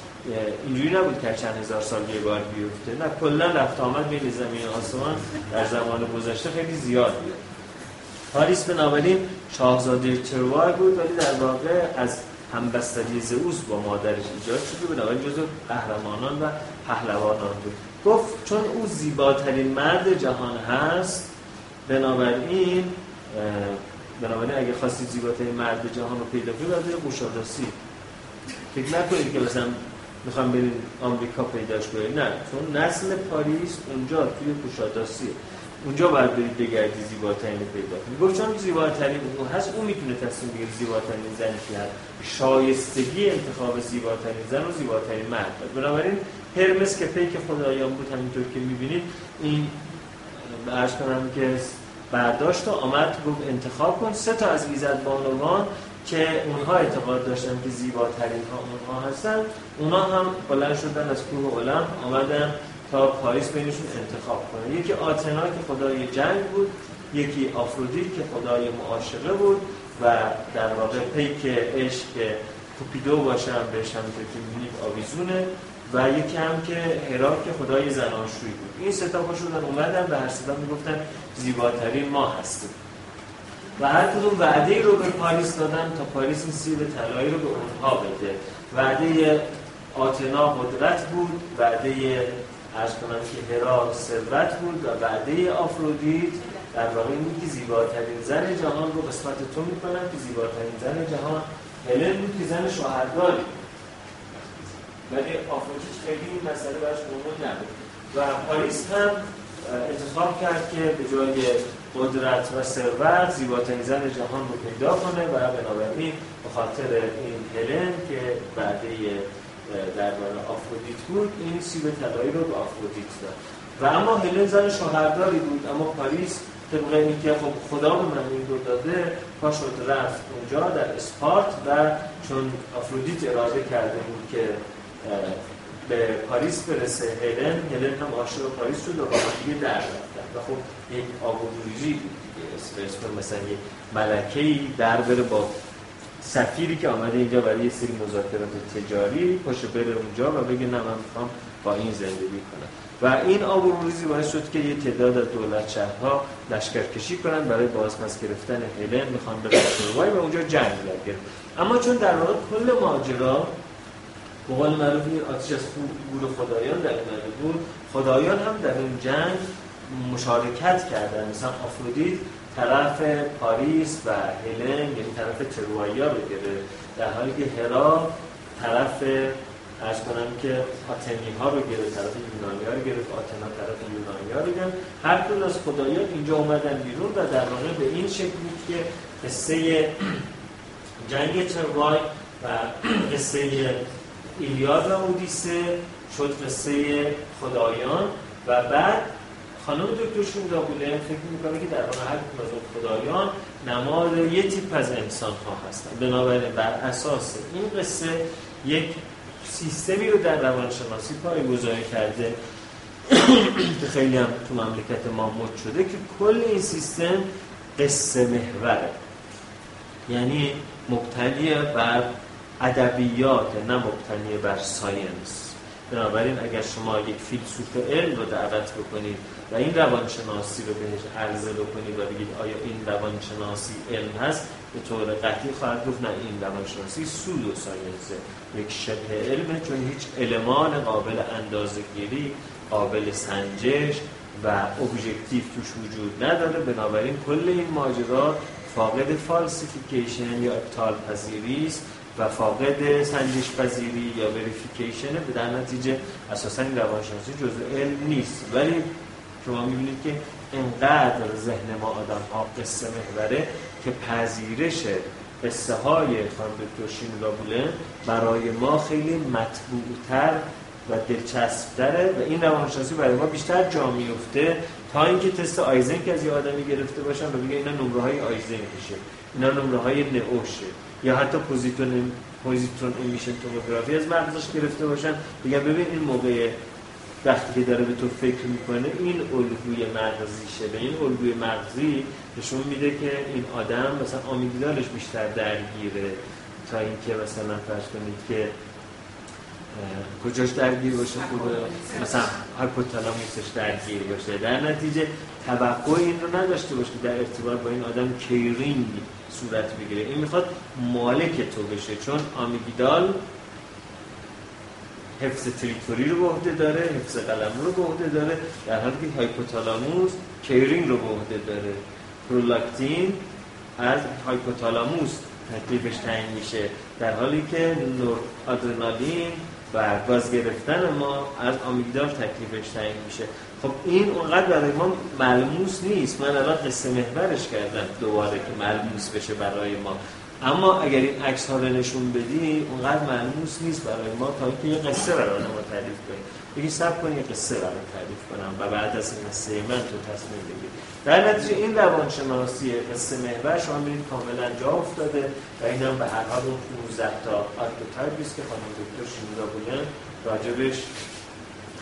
اینجوری نبود که چند هزار سال یه بار بیفته. نه کلا رفت آمد بین زمین آسمان در زمان گذشته خیلی زیاد بود. پاریس بنابراین شاهزاده تروای بود ولی در واقع از همبستری زئوس با مادرش ایجاد شده بنابراین جزو قهرمانان و پهلوانان بود. گفت چون او زیباترین مرد جهان هست بنابراین بنابراین اگه خواستید زیباترین مرد جهان رو پیدا کنید باید مشاداسی فکر نکنید که مثلا می‌خوام برید آمریکا پیداش کنید نه چون نسل پاریس اونجا توی کوشاداسی اونجا باید برید بگردی زیباترین پیدا کنی. گفت چون زیباترین اون هست اون می‌تونه تصمیم بگیره زیباترین که هست. شایستگی انتخاب زیباترین زن و زیباترین مرد بنابراین هرمس که پیک خدایان بود همینطور که می‌بینید این عرض کنم که برداشت و آمد گفت انتخاب کن. سه تا از ایزد بانوان که اونها اعتقاد داشتن که زیباترین ها اونها هستن اونها هم بلند شدن از کوه اولم آمدن تا پاریس بینشون انتخاب کنه یکی آتنا که خدای جنگ بود یکی آفرودیت که خدای معاشقه بود و در واقع پیک عشق کوپیدو باشن بهش هم که می‌بینید آویزونه و یکی هم که هرا که خدای زناشویی بود. این ستا شدن اومدن به هر ستا می‌گفتن زیباترین ما هستیم. و هر کدوم وعده رو به پاریس دادن تا پاریس این سیب طلایی رو به اونها بده. وعده آتنا قدرت بود وعده ارز کنم که هرا ثروت بود و وعده آفرودیت در واقع اینی که زیباترین زن جهان رو قسمت تو می‌کنن که زیباترین زن جهان هلن بود که زن شوهرداری. ولی آفرودیت خیلی این مسئله براش مهم نبود. و پاریس هم انتخاب کرد که به جای قدرت و ثروت زیباترین زن جهان رو پیدا کنه و بنابراین به خاطر این هلن که بعده درباره آفرودیت بود این سیب طلایی رو به آفرودیت داد. و اما هلن زن شوهرداری بود اما پاریس طبق اینی که خب خدا به من این رو داده پا شد رفت اونجا در اسپارت و چون آفرودیت اراده کرده بود که به پاریس برسه هلن هلن هم عاشق پاریس شد و با دیگه در و خب یک آبودوریجی بود دیگه. مثلا یک ملکه در بره با سفیری که آمده اینجا برای یه سری مذاکرات تجاری پاشه بره اونجا و بگه نه من می‌خوام با این زندگی کنم. و این آب و روزی باعث شد که یه تعداد از دولت شهرها لشکرکشی کنن برای بازپس گرفتن هلن. می‌خوان به تروای و اونجا جنگ گرفت اما چون در واقع کل ماجرا به قول معروف آتش از گور خدایان در بود خدایان هم در اون جنگ مشارکت کردن. مثلا آفرودیت طرف پاریس و هلن یعنی طرف رو گرفت. در حالی که هرا طرف ارز کنم که آتنی ها رو گرفت طرف یونانی ها رو گرفت آتنا طرف یونانی ها رو گرفت. هر کل از خدایان اینجا اومدن بیرون و در واقع به این شکل بود که قصه جنگ تروای و قصه ایلیاد و اودیسه شد قصه خدایان. و بعد خانم دکتر شوندابوله فکر می‌کنه که در هر از خدایان نماد یه تیپ از انسان ها هستن. بنابراین بر اساس این قصه یک سیستمی رو در روانشناسی گذاری کرده [clears throat] که خیلی هم تو مملکت ما مد شده که کل این سیستم قصه محوره. یعنی مبتنی بر ادبیات نه مبتنی بر science. بنابراین اگر شما یک فیلسوف علم رو دعوت بکنید و این روانشناسی رو بهش عرضه بکنید و بگید آیا این روانشناسی علم هست؟ به طور قطعی خواهد گفت نه این روانشناسی pseudoscience ه یک شبه علمه چون هیچ المان قابل اندازگیری قابل سنجش و objective توش وجود نداره. بنابراین کل این ماجرا فاقد falsification یا ابطال پذیری است و فاقد سنجش پذیری یا verification به در نتیجه اساسا این روانشناسی جزء علم نیست. ولی شما می‌بینید که انقدر ذهن ما آدم ها قصه محوره که پذیرش قصه های خانم دکتر بولن برای ما خیلی مطبوعتر و دلچسبتره و این روانشناسی برای ما بیشتر جا میفته تا اینکه تست آیزنک که از یه آدمی گرفته باشن و بگه اینا نمره های آیزنکشه اینا نمره های NEO شه یا حتی positron positron emission tomography از مغزش گرفته باشن بگن ببین این موقع وقتی که داره به تو فکر می‌کنه این الگوی مغزیشه به این الگوی مغزی نشون میده که این آدم مثلا آمیگدالش بیشتر درگیره. تا اینکه مثلا فرض کنید که کجاش درگیر باشه خوبه مثلا hypothalamus ش درگیر باشه. در نتیجه توقع این رو نداشته باشه در ارتباط با این آدم caring صورت بگیره. این می‌خواد مالک تو بشه. چون آمیگدال حفظ territory رو به عهده داره حفظ قلمرو به عهده داره در حالی که hypothalamus caring رو به عهده داره. پرولاکتین از hypothalamus تکلیفش تعیین میشه در حالی که نور آدرنالین و گاز گرفتن ما از آمیگدال تکلیفش تعیین میشه. خب این اونقدر برای ما ملموس نیست. من الان قصه محورش کردم دوباره که ملموس بشه برای ما. اما اگر این عکس ها رو نشون بدی اونقدر ملموس نیست برای ما تا اینکه یه قصه برای ما تعریف کنیم. بگی سب کنی یه قصه برای تعریف کنم و بعد از این قصه من تو تصمیم بگیر در نتیجه این روانشناسی قصه محور شما میرید کاملا جا افتاده و این هم به هر حال اون 19 تا archetype است که خانم دکتر شینودا بولن راجبش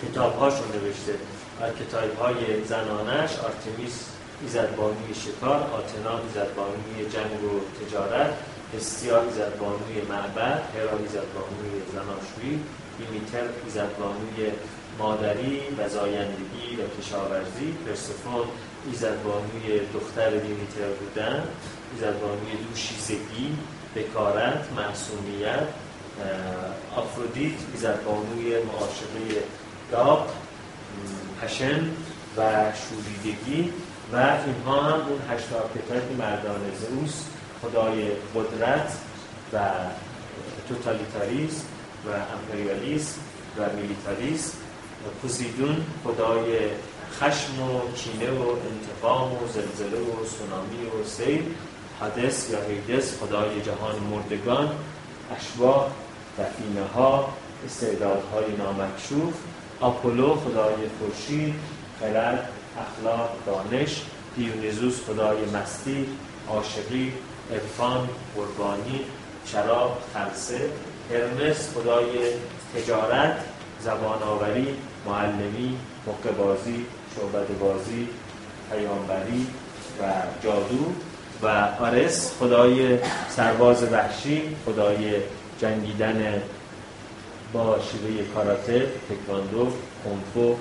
کتاب هاشون نوشته. archetype های زنانش آرتمیس ایزدبانوی شکار آتنا ایزدبانوی جنگ و تجارت. هستیا ایزدبانوی معبد هرا ایزدبانوی زناشویی دیمیتر ایزدبانوی مادری و زایندگی و کشاورزی پرسفون ایزدبانوی دختر دیمیتر بودن ایزدبانوی دوشیزگی بکارت معصومیت آفرودیت ایزدبانوی معاشقه داغ passion و شوریدگی و اینها هم اون هشت archetype مردان زئوس خدای قدرت و توتالیتاریسم و امپریالیسم و میلیتاریسم و پوزیدون خدای خشم و کینه و انتقام و زلزله و سونامی و سیل حدث یا هیدس خدای جهان مردگان اشباه دفینه ها استعدادهای نامکشوف آپولو خدای خورشید خرد اخلاق دانش دیونیزوس خدای مستی عاشقی عرفان قربانی شراب خلصه هرمس خدای تجارت زبان آوری معلمی مقبازی شعبد بازی پیامبری و جادو و آرس خدای سرباز وحشی خدای جنگیدن با شیوه کاراته تکواندو کنفو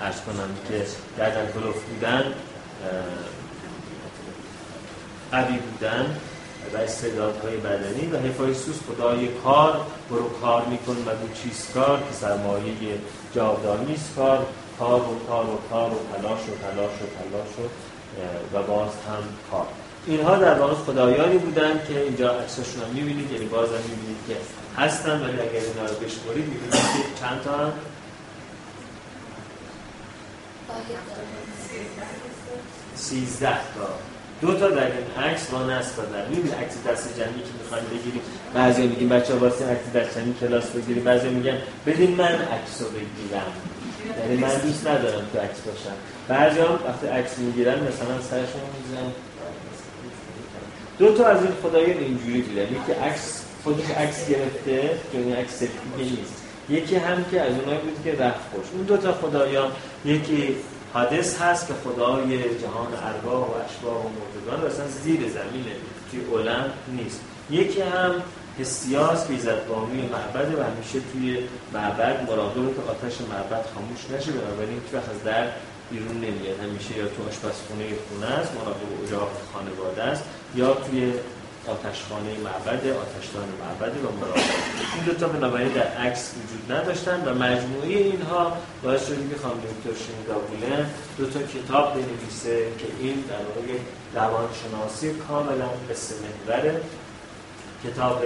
ارز کنم که گردن کلوف بودن قوی بودن و استعدادهای بدنی و هفایسوس خدای کار برو کار میکن و دو چیز کار؟ که سرمایه جاودانی کار. کار و کار و کار و تلاش و تلاش و تلاش و و باز هم کار. اینها در واقع خدایانی بودن که اینجا عکساشون هم می‌بینید یعنی باز هم می‌بینید که هستن ولی اگر اینا رو بشمارید می‌بینید که چند تا؟ هم سیزده تا. دو تا در عکس ما نصب دادن می‌بینید عکس دست جمعی که می‌خوایم بگیریم. بعضی میگیم بچه ها واسه عکس دست جمعی کلاس بگیریم. بعضی میگن بدین من عکس رو بگیرم. یعنی من دوست ندارم تو عکس باشم. بعضی هم وقتی عکس می‌گیرن مثلا سرشون میزن دو تا از این خدایان اینجوری دیدن یکی عکس خودش عکس گرفته که این عکس دیگه نیست. یکی هم که از اونایی بود که رفت خوش. اون دو تا خدایان یکی حادث هست که خدای جهان ارواح و اشباح و مردگان و اصلا زیر زمینه توی اولم نیست. یکی هم هستیاس که ایزدبامی معبد و همیشه توی معبد مراقبه که آتش معبد خاموش نشه بنابراین که از در بیرون نمیاد. همیشه یا تو آشپزخونه خونه است مراقب اجاق خانواده است یا توی آتشخانه معبد آتشدان معبد و مراقب این دو تا بنابراین در عکس وجود نداشتن و مجموعه اینها باعث شده که خانم دکتر شنیدا دو تا کتاب بنویسه که این در واقع روانشناسی کاملا قصه محوره. کتاب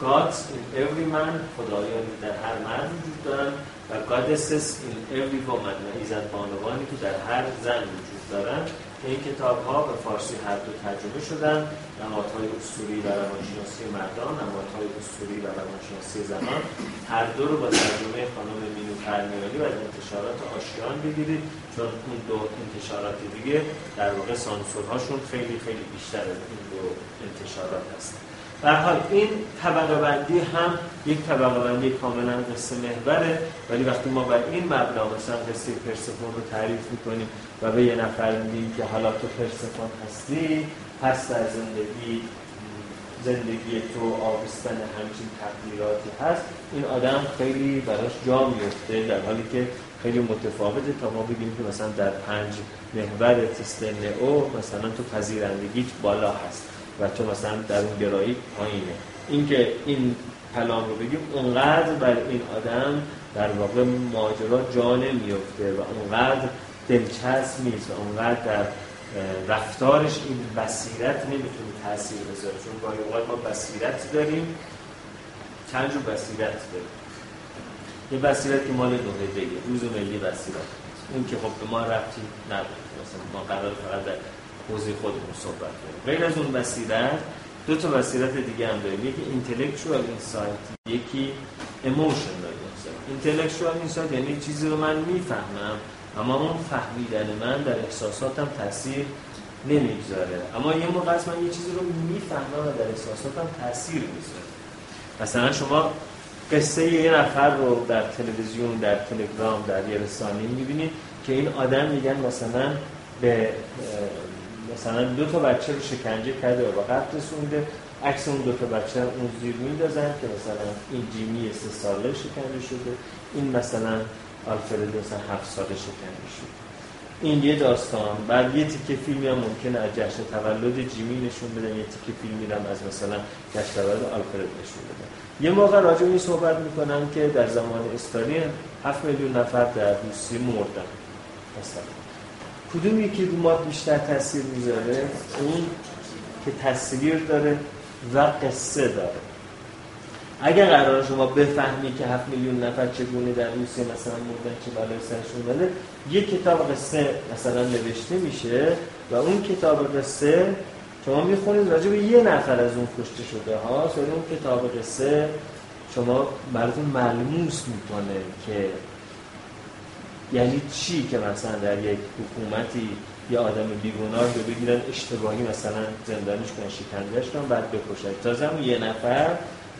Gods in every man خدایانی در هر مرد وجود دارن و Goddesses in every woman و ایزد بانوانی که در هر زن وجود دارن. این کتاب ها به فارسی هر دو ترجمه شدن نمادهای اصولی و روانشناسی مردان نمادهای اصولی و روانشناسی زنان هر دو رو با ترجمه خانم مینو فرمیانی و انتشارات آشیان بگیرید چون اون دو انتشارات دیگه در واقع سانسورهاشون خیلی خیلی بیشتر این دو انتشارات هستن حال این طبقه بندی هم یک طبقه بندی کاملا قصه محوره ولی وقتی ما بر این مبنا مثلا قصه پرسفون رو تعریف می‌کنیم و به یه نفر میگیم که حالا تو پرسفون هستی پس در زندگی زندگی تو آبستن همچین تقدیراتی هست این آدم خیلی براش جا میفته در حالی که خیلی متفاوته تا ما بگیم که مثلا در پنج محور تست او مثلا تو پذیرندگی بالا هست. و تو مثلا در اون گرایی پایینه اینکه این کلام رو بگیم اونقدر بر این آدم در واقع ماجرا جا نمیفته و اونقدر دلچسب نیست و اونقدر در رفتارش این بصیرت نمی‌تونه تاثیر بذاره. چون گاهی اوقات ما بصیرت داریم چند جور بصیرت داریم؟ یه بصیرت که مال نه دی روز ملی بصیرت. اون که خب به ما ربطی نداره. مثلا ما قرار فقط در حوزه خودمون صحبت کنیم. غیر از اون بصیرت دو تا بصیرت دیگه هم داریم. یکی اینتלקچوال اینسایت یکی ایموشنال اینسایت اینتלקچوال اینسایت یعنی چیزی رو من می‌فهمم اما اون فهمیدن من در احساساتم تاثیر نمی‌گذاره. اما یه موقع از من یه چیزی رو می‌فهمم و در احساساتم تاثیر می‌ذاره مثلا شما قصه یه نفر رو در تلویزیون در تلگرام در یه رسانه می‌بینید که این آدم میگن مثلا به مثلا دو تا بچه رو شکنجه کرده و قتل رسونده عکس اون دو تا بچه اون زیر میندازن که مثلا این جیمی سه ساله شکنجه شده این مثلا آلفرد مثلا هفت ساله شکنجه شده. این یه داستان. بعد یه تیکه فیلمی هم ممکنه از جشن تولد جیمی نشون بدن یه تیکه فیلمی هم از مثلا جشن تولد آلفرد نشون بدن. یه موقع راجع این صحبت می‌کنن که در زمان استالین هفت میلیون نفر در روسیه مردن. مثلا. کدوم یکی رو ما بیشتر تاثیر می‌ذاره؟ اون که تصویر داره و قصه داره. اگر قرار شما بفهمی که هفت میلیون نفر چگونه در روسیه مثلا مردن چه بلای سرشون بده یک کتاب قصه مثلا نوشته میشه و اون کتاب قصه شما می‌خونید راجع به یه نفر از اون کشته شده ها؟ و اون کتاب قصه شما براتون ملموس می‌کنه که یعنی چی که مثلا در یک حکومتی یه آدم بیگناه رو بگیرن اشتباهی مثلا زندانش کنن شکنجهش کنن بعد بکشن؟ تازه یه نفر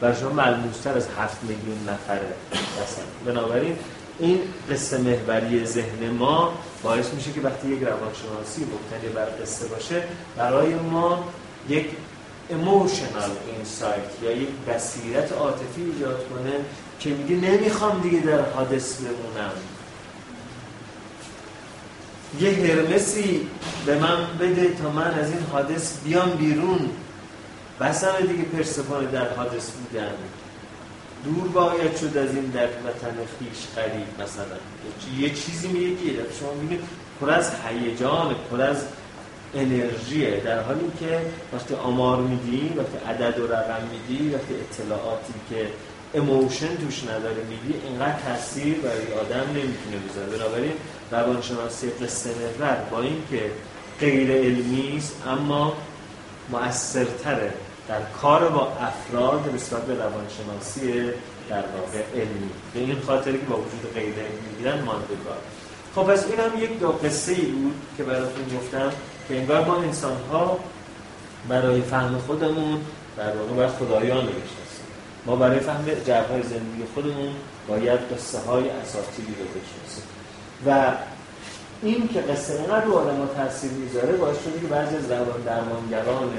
برای شما ملموستر از هفت میلیون نفره مثلا بنابراین این قصه محوری ذهن ما باعث میشه که وقتی یک روانشناسی مبتنی بر قصه باشه برای ما یک emotional insight یا یک بصیرت عاطفی ایجاد کنه که میگه نمی‌خوام دیگه در حادث بمونم. یه هرمسی به من بده تا من از این حادث بیام بیرون. بسم دیگه پرسفانه در حادث بودن. دور باید شد از این در وطن خیش قریب مثلا. یه چیزی میگه شما میگه پر از هیجان پر از انرژیه در حالی که وقتی آمار میدی وقتی عدد و رقم میدی وقتی اطلاعاتی که اموشن توش نداره میدی اینقدر تاثیر برای آدم نمی‌تونه بذاره. بنابراین روانشناسی قصه محور با اینکه غیر علمی است اما مؤثرتره در کار با افراد نسبت به روانشناسی در واقع علمی. به این خاطری که با وجود غیر علمی می‌گیرن ماندگار. خب پس این هم یک دو قصه ای بود که براتون گفتم که انگار ما انسان ها برای فهم خودمون در واقع باید خدایان بشناسیم ما برای فهم جرهای زندگی خودمون باید قصه های اساطیری رو بشناسیم و این که قصه اینقدر رو آدم تاثیر می‌ذاره باعث شده که بعضی از روان درمانگران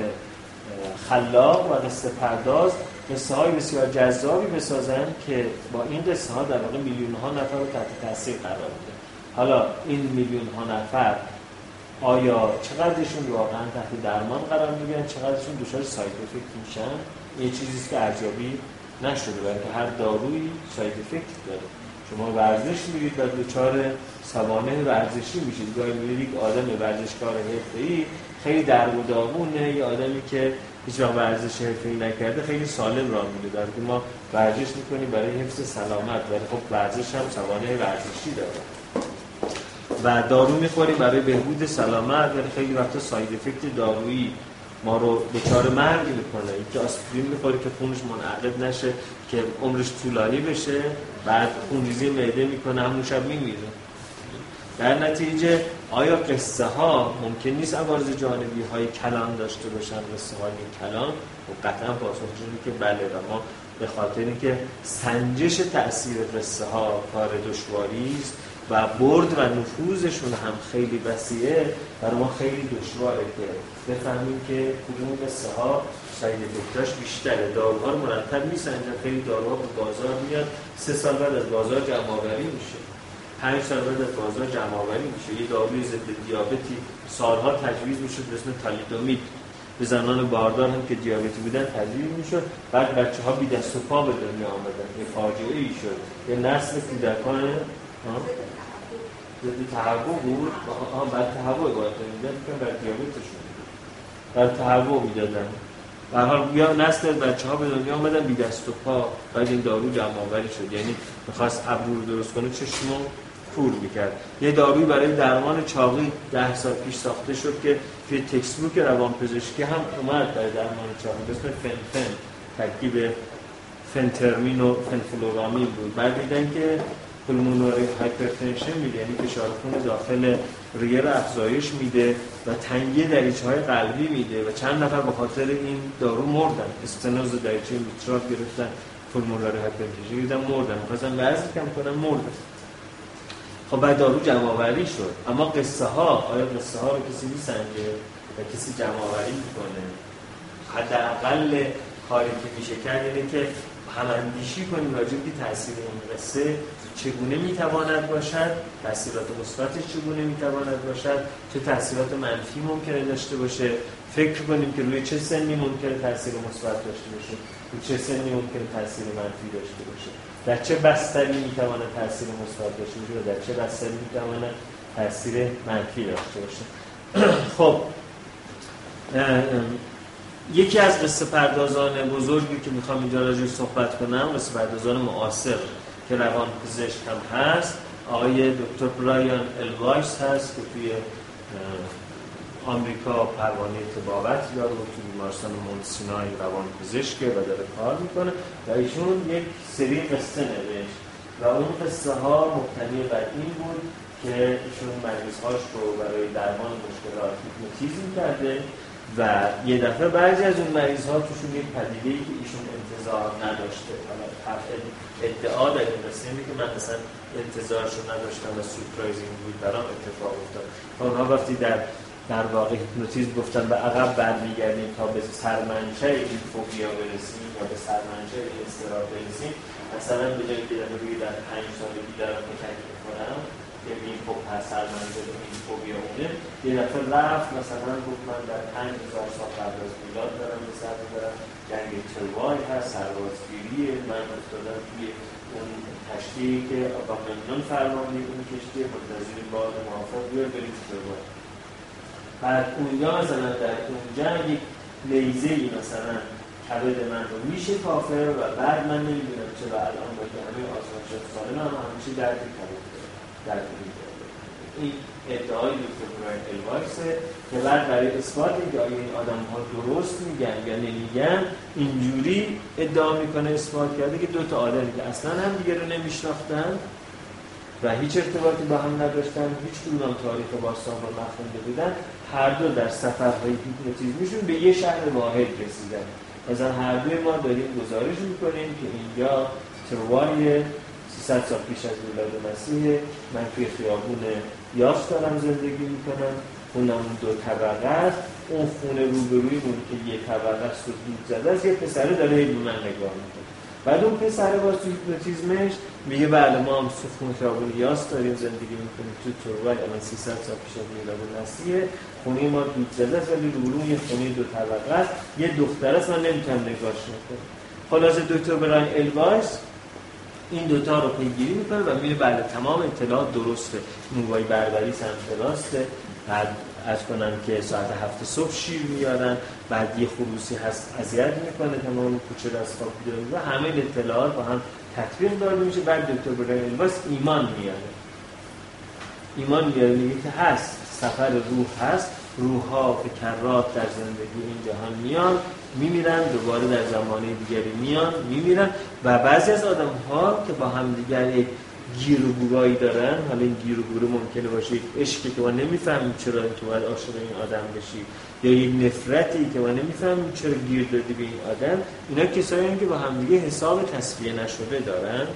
خلاق و قصه پرداز قصه های بسیار جذابی بسازن که با این قصه ها در واقع میلیون ها نفر رو تحت تاثیر قرار بده حالا این میلیون ها نفر آیا چقدرشون واقعا تحت درمان قرار می‌گیرن؟ چقدرشون دچار ساید افکت میشن؟ یه چیزی که ارزیابی نشده بلکه هر دارویی ساید افکت داره. شما ورزش میرید و دچار سوانه ورزشی میشید. گاهی میرید آدم ورزشکار حرفه‌ای خیلی در و داغونه یه آدمی که هیچ وقت ورزش حرفه‌ای نکرده خیلی سالم راه میره در ما ورزش می‌کنیم برای حفظ سلامت. ولی خب ورزش هم سوانه ورزشی داره. و دارو می‌خوریم برای بهبود سلامت. ولی خیلی وقتا ساید افکت دارویی ما رو دچار مرگ می‌کنه. اینکه آسپرین می‌خوره که خونش منعقد نشه که عمرش طولانی بشه. بعد خونریزی معده می‌کنه همون شب میمیره. در نتیجه آیا قصه ها ممکن نیست عوارض جانبی های کلان داشته باشن قصه های کلان و قطعا پاسخ که بله و ما به خاطر اینکه سنجش تاثیر قصه ها کار دشواری است و برد و نفوذشون هم خیلی وسیعه برای ما خیلی دشواره که بفهمیم که کدوم قصه ها ساید افکتاش بیشتره. داروها رو مرتب میسنجن خیلی داروها به بازار میاد. سه سال بعد از بازار جمع میشه. پنج سال بعد از بازار جمع میشه. یه داروی ضد دیابتی سالها تجویز می‌شد به اسم تالیدومید. به زنان باردار هم که دیابتی بودن تجویز می‌شد. بعد بچه ها بی دست و پا به دنیا آمدن. یه فاجعه ای شد. یه نسل کودکان ضد تهوع بود. آها بعد تهوع باید میدن که بر دیابتشون بر تهوع می‌دادن. به حال بیا نسل بچه ها به دنیا آمدن بی دست و پا. بعد این دارو جمع شد. یعنی می‌خواست ابرو رو درست کنه چشمو کور می‌کرد. یه داروی برای درمان چاقی ده سال پیش ساخته شد که توی تکسبوک روان پزشکی هم اومد برای درمان چاقی. به اسم فنفن. ترکیب فنترمین و فنفلورامین بود. بعد دیدن که pulmonary hypertension میده یعنی فشار خون داخل ریه رو افزایش میده و تنگی دریچه های قلبی میده و چند نفر به خاطر این دارو مردن. استنوز دریچه میترال گرفتن. pulmonary hypertension گرفتن مردن. مثلا وزن کم کنن مردن. خب بعد دارو جمع شد. اما قصه ها آیا قصه ها رو کسی میسنجه و کسی جمع آوری می‌کنه؟ حداقل کاری که میشه کرد اینه که هماندیشی کنیم راجع به تاثیر این قصه چگونه می‌تواند باشد؟ تاثیرات مثبتش چگونه می‌تواند باشد؟ چه تاثیرات منفی ممکنه داشته باشه؟ فکر کنیم که روی چه سنی ممکنه تاثیر مثبت داشته باشه؟ روی چه سنی ممکنه تاثیر منفی داشته باشه؟ در چه بستری می‌تواند تاثیر مثبت داشته باشه؟ در چه بستری می‌تواند تاثیر منفی داشته باشه؟ [clears throat] خب یکی از قصه پردازان بزرگی که می‌خوام اینجا راجع صحبت کنم قصه پردازان معاصر. که روان پزشک هم هست. آقای دکتر برایان ال وایس هست که توی آمریکا پروانه طبابت داره و توی بیمارستان مونت ساینای روان پزشکه و داره کار می‌کنه. و ایشون یک سری قصه نوشت و اون قصه ها مبتنی بر این بود که ایشون مریض هاش رو برای درمان مشکلات هیپنوتیزم کرده و یه دفعه بعضی از اون مریض ها توشون یک پدیده ای که ایشون انتظار نداشته. ادعا در این رسیم که من مثلا انتظارشو نداشتم و سورپرایزینگ بود برام اتفاق افتاد. اونها وقتی در در واقع هیپنوتیزم گفتن به عقب برمیگردیم تا به سرمنشه این فوبیا برسیم یا به سرمنشه این استراب برسیم مثلا به جایی که روی در پنج سالگی دارم فکر کنم که این خب سر منزل این فوبیا اونه. یه دفعه رفت مثلا گفت من در پنج هزار سال قبل از میلاد دارم به سر دارم جنگ تروای هست سربازگیریه. من افتادم توی اون کشتی که آقامنون فرمانی اون کشتی منتظر باد موافق بیار بریم تروای بعد اونجا مثلا در اون جنگ یک لیزه ای مثلا کبد من رو میشه کافر و بعد من نمی‌دونم چرا الان با که همه آزمایش سالم هم همیشه دردی کبد در این ادعای دکتر براین الوایسه که بعد برای اثبات اینکه آیا این آدم ها درست میگن یا نمیگن اینجوری ادعا می‌کنه اثبات کرده که دو تا آدمی که اصلا هم دیگه رو نمیشناختن و هیچ ارتباطی با هم نداشتن هیچ کدوم تاریخ باستان رو نخونده بودن هر دو در سفرهای هیپنوتیزمشون به یه شهر واحد رسیدن. مثلا هر دوی ما داریم گزارش می‌کنیم که اینجا تروای 300 سال پیش از میلاد مسیح من توی خیابون یاس دارم زندگی می‌کنم. خونم دو طبقه است. اون خونه روبرویمون که یه طبقه است و دود زده است یه پسره داره به من نگاه می‌کنه بعد اون پسره باز تو میگه بله ما هم خونه خیابون یاس داریم زندگی می‌کنیم. تو تروای الان 300 سال پیش از میلاد مسیح خونه ما دود زده است ولی روبرو یه خونه دو طبقه است. یه دختر است من نمی‌تونم نگاهش کنم خلاصه دکتر براین الوایس این دوتا رو پیگیری می‌کنه و میره بله تمام اطلاعات درسته. موبای برداری سمت بعد از کنم که ساعت هفت صبح شیر میارن بعد یه خروسی هست اذیت می‌کنه تمام کوچه از خواب و همه اطلاعات با هم تطبیق داده میشه. بعد دکتر برای الباس ایمان میاره ایمان میاره میگه که هست سفر روح هست. روح ها فکرات در زندگی این جهان میان. میمیرن دوباره در زمانه دیگری میان میمیرن و بعضی از آدم ها که با هم دیگر گیر و دارن حالا این گیر و ممکنه باشه یک عشقی که ما نمی‌فهمیم چرا تو باید عاشق این آدم بشی یا یک نفرتی که ما نمی‌فهمیم چرا گیر دادی به این آدم اینا کسایی که با هم دیگه حساب تصفیه نشده دارن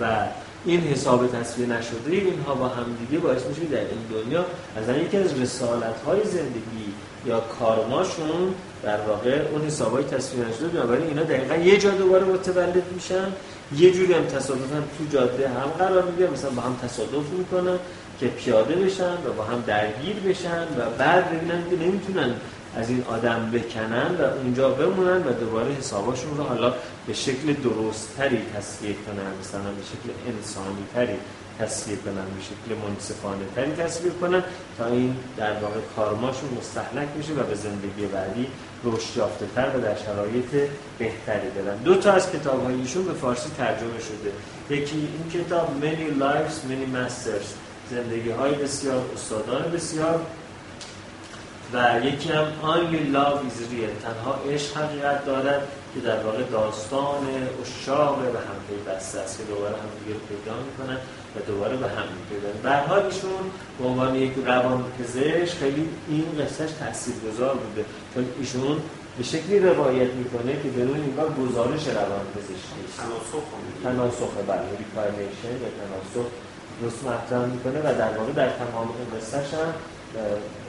و این حساب تصویر نشده اینها با هم دیگه باعث میشه در این دنیا از یکی از رسالت های زندگی یا کارماشون در واقع اون حسابای تصویر نشده بنابراین اینا دقیقا یه جا دوباره متولد میشن. یه جوری هم تصادفا تو جاده هم قرار می‌گیرن مثلا با هم تصادف می‌کنن که پیاده بشن و با هم درگیر بشن و بعد ببینن که نمی‌تونن از این آدم بکنن و اونجا بمونن و دوباره حساباشون رو حالا به شکل درستتری تصفیه کنن مثلا به شکل انسانی تری تصویر کنن به شکل منصفانه تری تصویر کنن تا این در واقع کارماشون مستحلک میشه و به زندگی بعدی رشد یافته تر و در شرایط بهتری دارن دو تا از کتاب ایشون به فارسی ترجمه شده. یکی این کتاب Many Lives Many Masters. زندگی های بسیار استادان بسیار. و یکی هم Only Love is Real. تنها عشق حقیقت دارد که در واقع داستان عشاق به هم پیوسته است که دوباره هم دیگه پیدا می‌کنن. و دوباره به هم میرسیدن به حال ایشون به عنوان یک روان پزشک خیلی این قصهش تاثیرگذار بوده. چون ایشون به شکلی روایت می‌کنه که بدون انگار گزارش روان پزشکی تناسخ تناسخ بله reincarnation یا تناسخ درست مطرح می‌کنه و در واقع در تمام این قصهش هم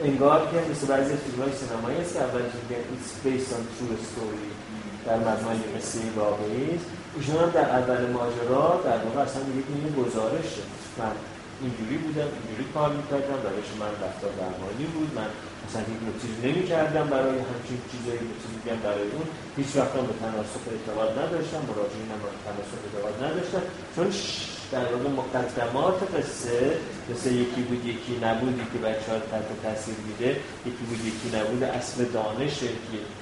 انگار که مثل بعضی فیلم های سینمایی است که اول میگن it's based on true story در مجموعه قصه واقعی است. ایشون هم در اول ماجرا در واقع اصلا که این گزارشه. من اینجوری بودم اینجوری کار می‌کردم روش من رفتار درمانی بود. من مثلا هیپنوتیزم نمی‌کردم برای همچین چیزایی میگم برای اون. هیچ وقت به تناسخ اعتقاد نداشتم مراجعین هم به تناسخ اعتقاد نداشتم. چون در واقع مقدمات قصه مثل یکی بود یکی نبودی که بچه ها تحت تاثیر میده. یکی بود یکی نبود. اصل دانش که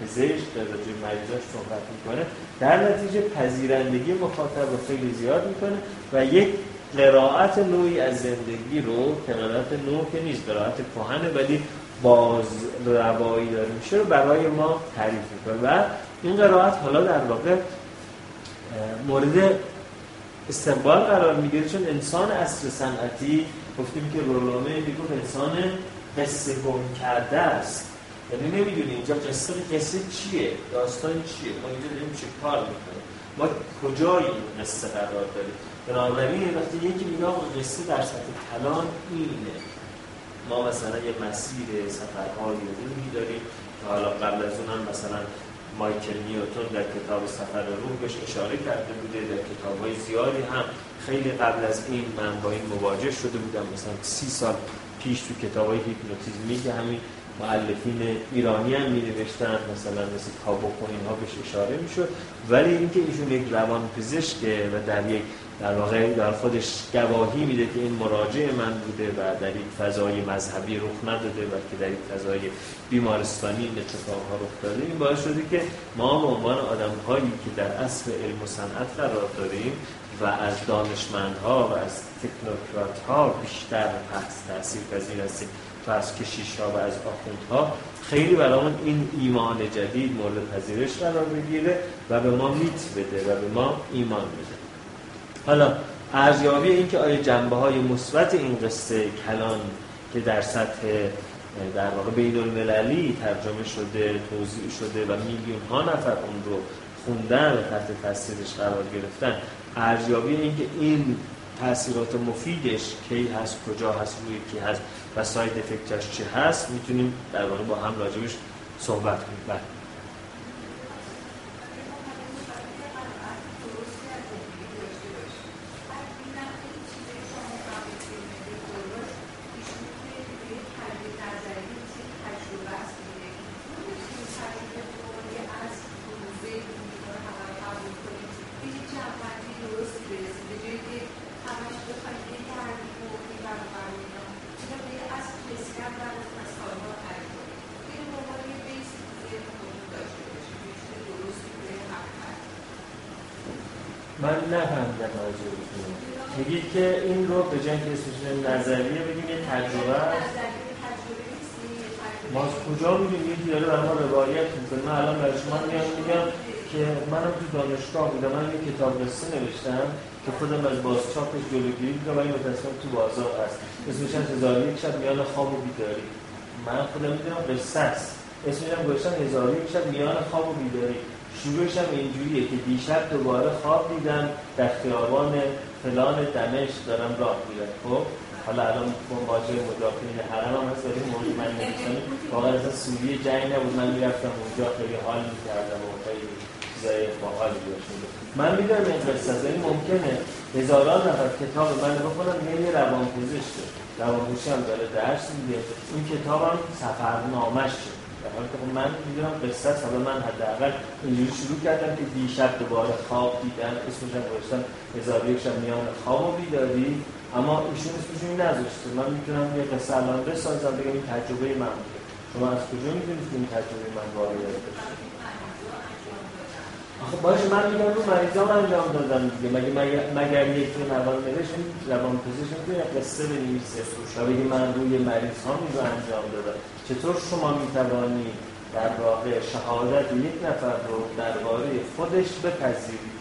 پزشک در راجع مریضاش صحبت می‌کنه. در نتیجه پذیرندگی مخاطب رو خیلی زیاد می‌کنه و یک قرائت نوعی از زندگی رو که قرائت که نیست قرائت کهنه ولی باز روایی داره میشه رو برای ما تعریف می‌کنه. و این قرائت حالا در واقع مورد استقبال قرار می‌گیره چون انسان اصر صنعتی گفتیم که رولومه می‌گفت انسان قصه گم کرده است. یعنی نمی‌دونی اینجا قصه قصه چیه؟ داستان چیه؟ ما اینجا داریم چه کار می‌کنیم؟ ما کجایی قصه قرار داریم؟ بنابراین وقتی یکی میگه قصه در سطح کلان اینه. ما مثلا یه مسیر سفرهای روحی داریم که حالا قبل از اون هم مثلا مایکل نیوتون در کتاب سفر روح بهش اشاره کرده بوده در کتاب های زیادی هم خیلی قبل از این من با این مواجه شده بودم. مثلا سی سال پیش تو کتاب های هیپنوتیزمی که همین معلفین ایرانی هم می نوشتن مثلا مثل کابوکو اینها بهش اشاره می شد ولی اینکه ایشون یک روان پزشکه و در یک در واقع در خودش گواهی میده که این مراجع من بوده و در این فضای مذهبی رخ نداده که در این فضای بیمارستانی این اتفاقها رخ داده. این باعث شده که ما به عنوان آدم هایی که در اصل علم و صنعت قرار داریم و از دانشمندها و از تکنوکرات ها بیشتر پس تاثیر پذیر هستیم. و از کشیش ها و از ها خیلی برامون این ایمان جدید مورد پذیرش قرار بگیره و به ما میت بده و به ما ایمان بده. حالا ارزیابی این که آیا جنبه های مثبت این قصه کلان که در سطح در واقع بین المللی ترجمه شده توضیح شده و میلیون ها نفر اون رو خوندن و تحت تاثیرش قرار گرفتن ارزیابی این که این تاثیرات مفیدش کی هست کجا هست روی کی هست و ساید افکتش چه هست می‌تونیم در واقع با هم راجبش صحبت کنیم بله. من نفهمیدم منظورتون میگید که این رو به جنگ اسمش نظریه بگیم یه تجربه ما از کجا می‌دونیم یکی داره برای ما روایت می‌کنه من الان برای شما میام میگم که منم تو دانشگاه بودم. من یه کتاب قصه نوشتم که خودم از بازچاپش جلوگیری دیدم ولی متاسفم تو بازار هست اسمش هم هزار یک شب میان خواب و بیداری. من خودم می‌دونم قصه است اسمش هم گوشتم هزار یک شب میان خواب و بیداری. شروعش هم اینجوریه که دیشب دوباره خواب دیدم در خیابان فلان دمشق دارم راه میرم. خب؟ حالا الان با ماجر مدافعین حرم هم هست ولی مورد من نمی‌تونم واقعا از سوریه جنگ نبود. من می‌رفتم اونجا خیلی حال می‌کردم و خیلی چیزای باحالی داشت من می‌دونم این قصه این ممکنه هزاران نفر کتاب من بکنم روان پزشکه روان هم داره درس میده. این کتاب هم سفرنامش شد حالی که من می‌دونم قصه است. حالا من حداقل اینجوری شروع کردم که دیشب دوباره خواب دیدم اسمش هم گذاشتم هزار یک شب میان خواب و بیداری اما ایشون اسمش این نذاشته. من می‌تونم یه قصه الان بسازم بگم این تجربه من بوده. شما از کجا می‌دونید این تجربه من واقعیت داشته؟ آخه باشه من میگم رو مریضان انجام دادم دیگه. مگه مگر یکی روان نوشت؟ روان پزشک می‌تونه قصه بنویسه و بگی من روی مریض ها رو انجام دادم. چطور شما می‌توانید در واقع شهادت یک نفر رو درباره خودش بپذیرید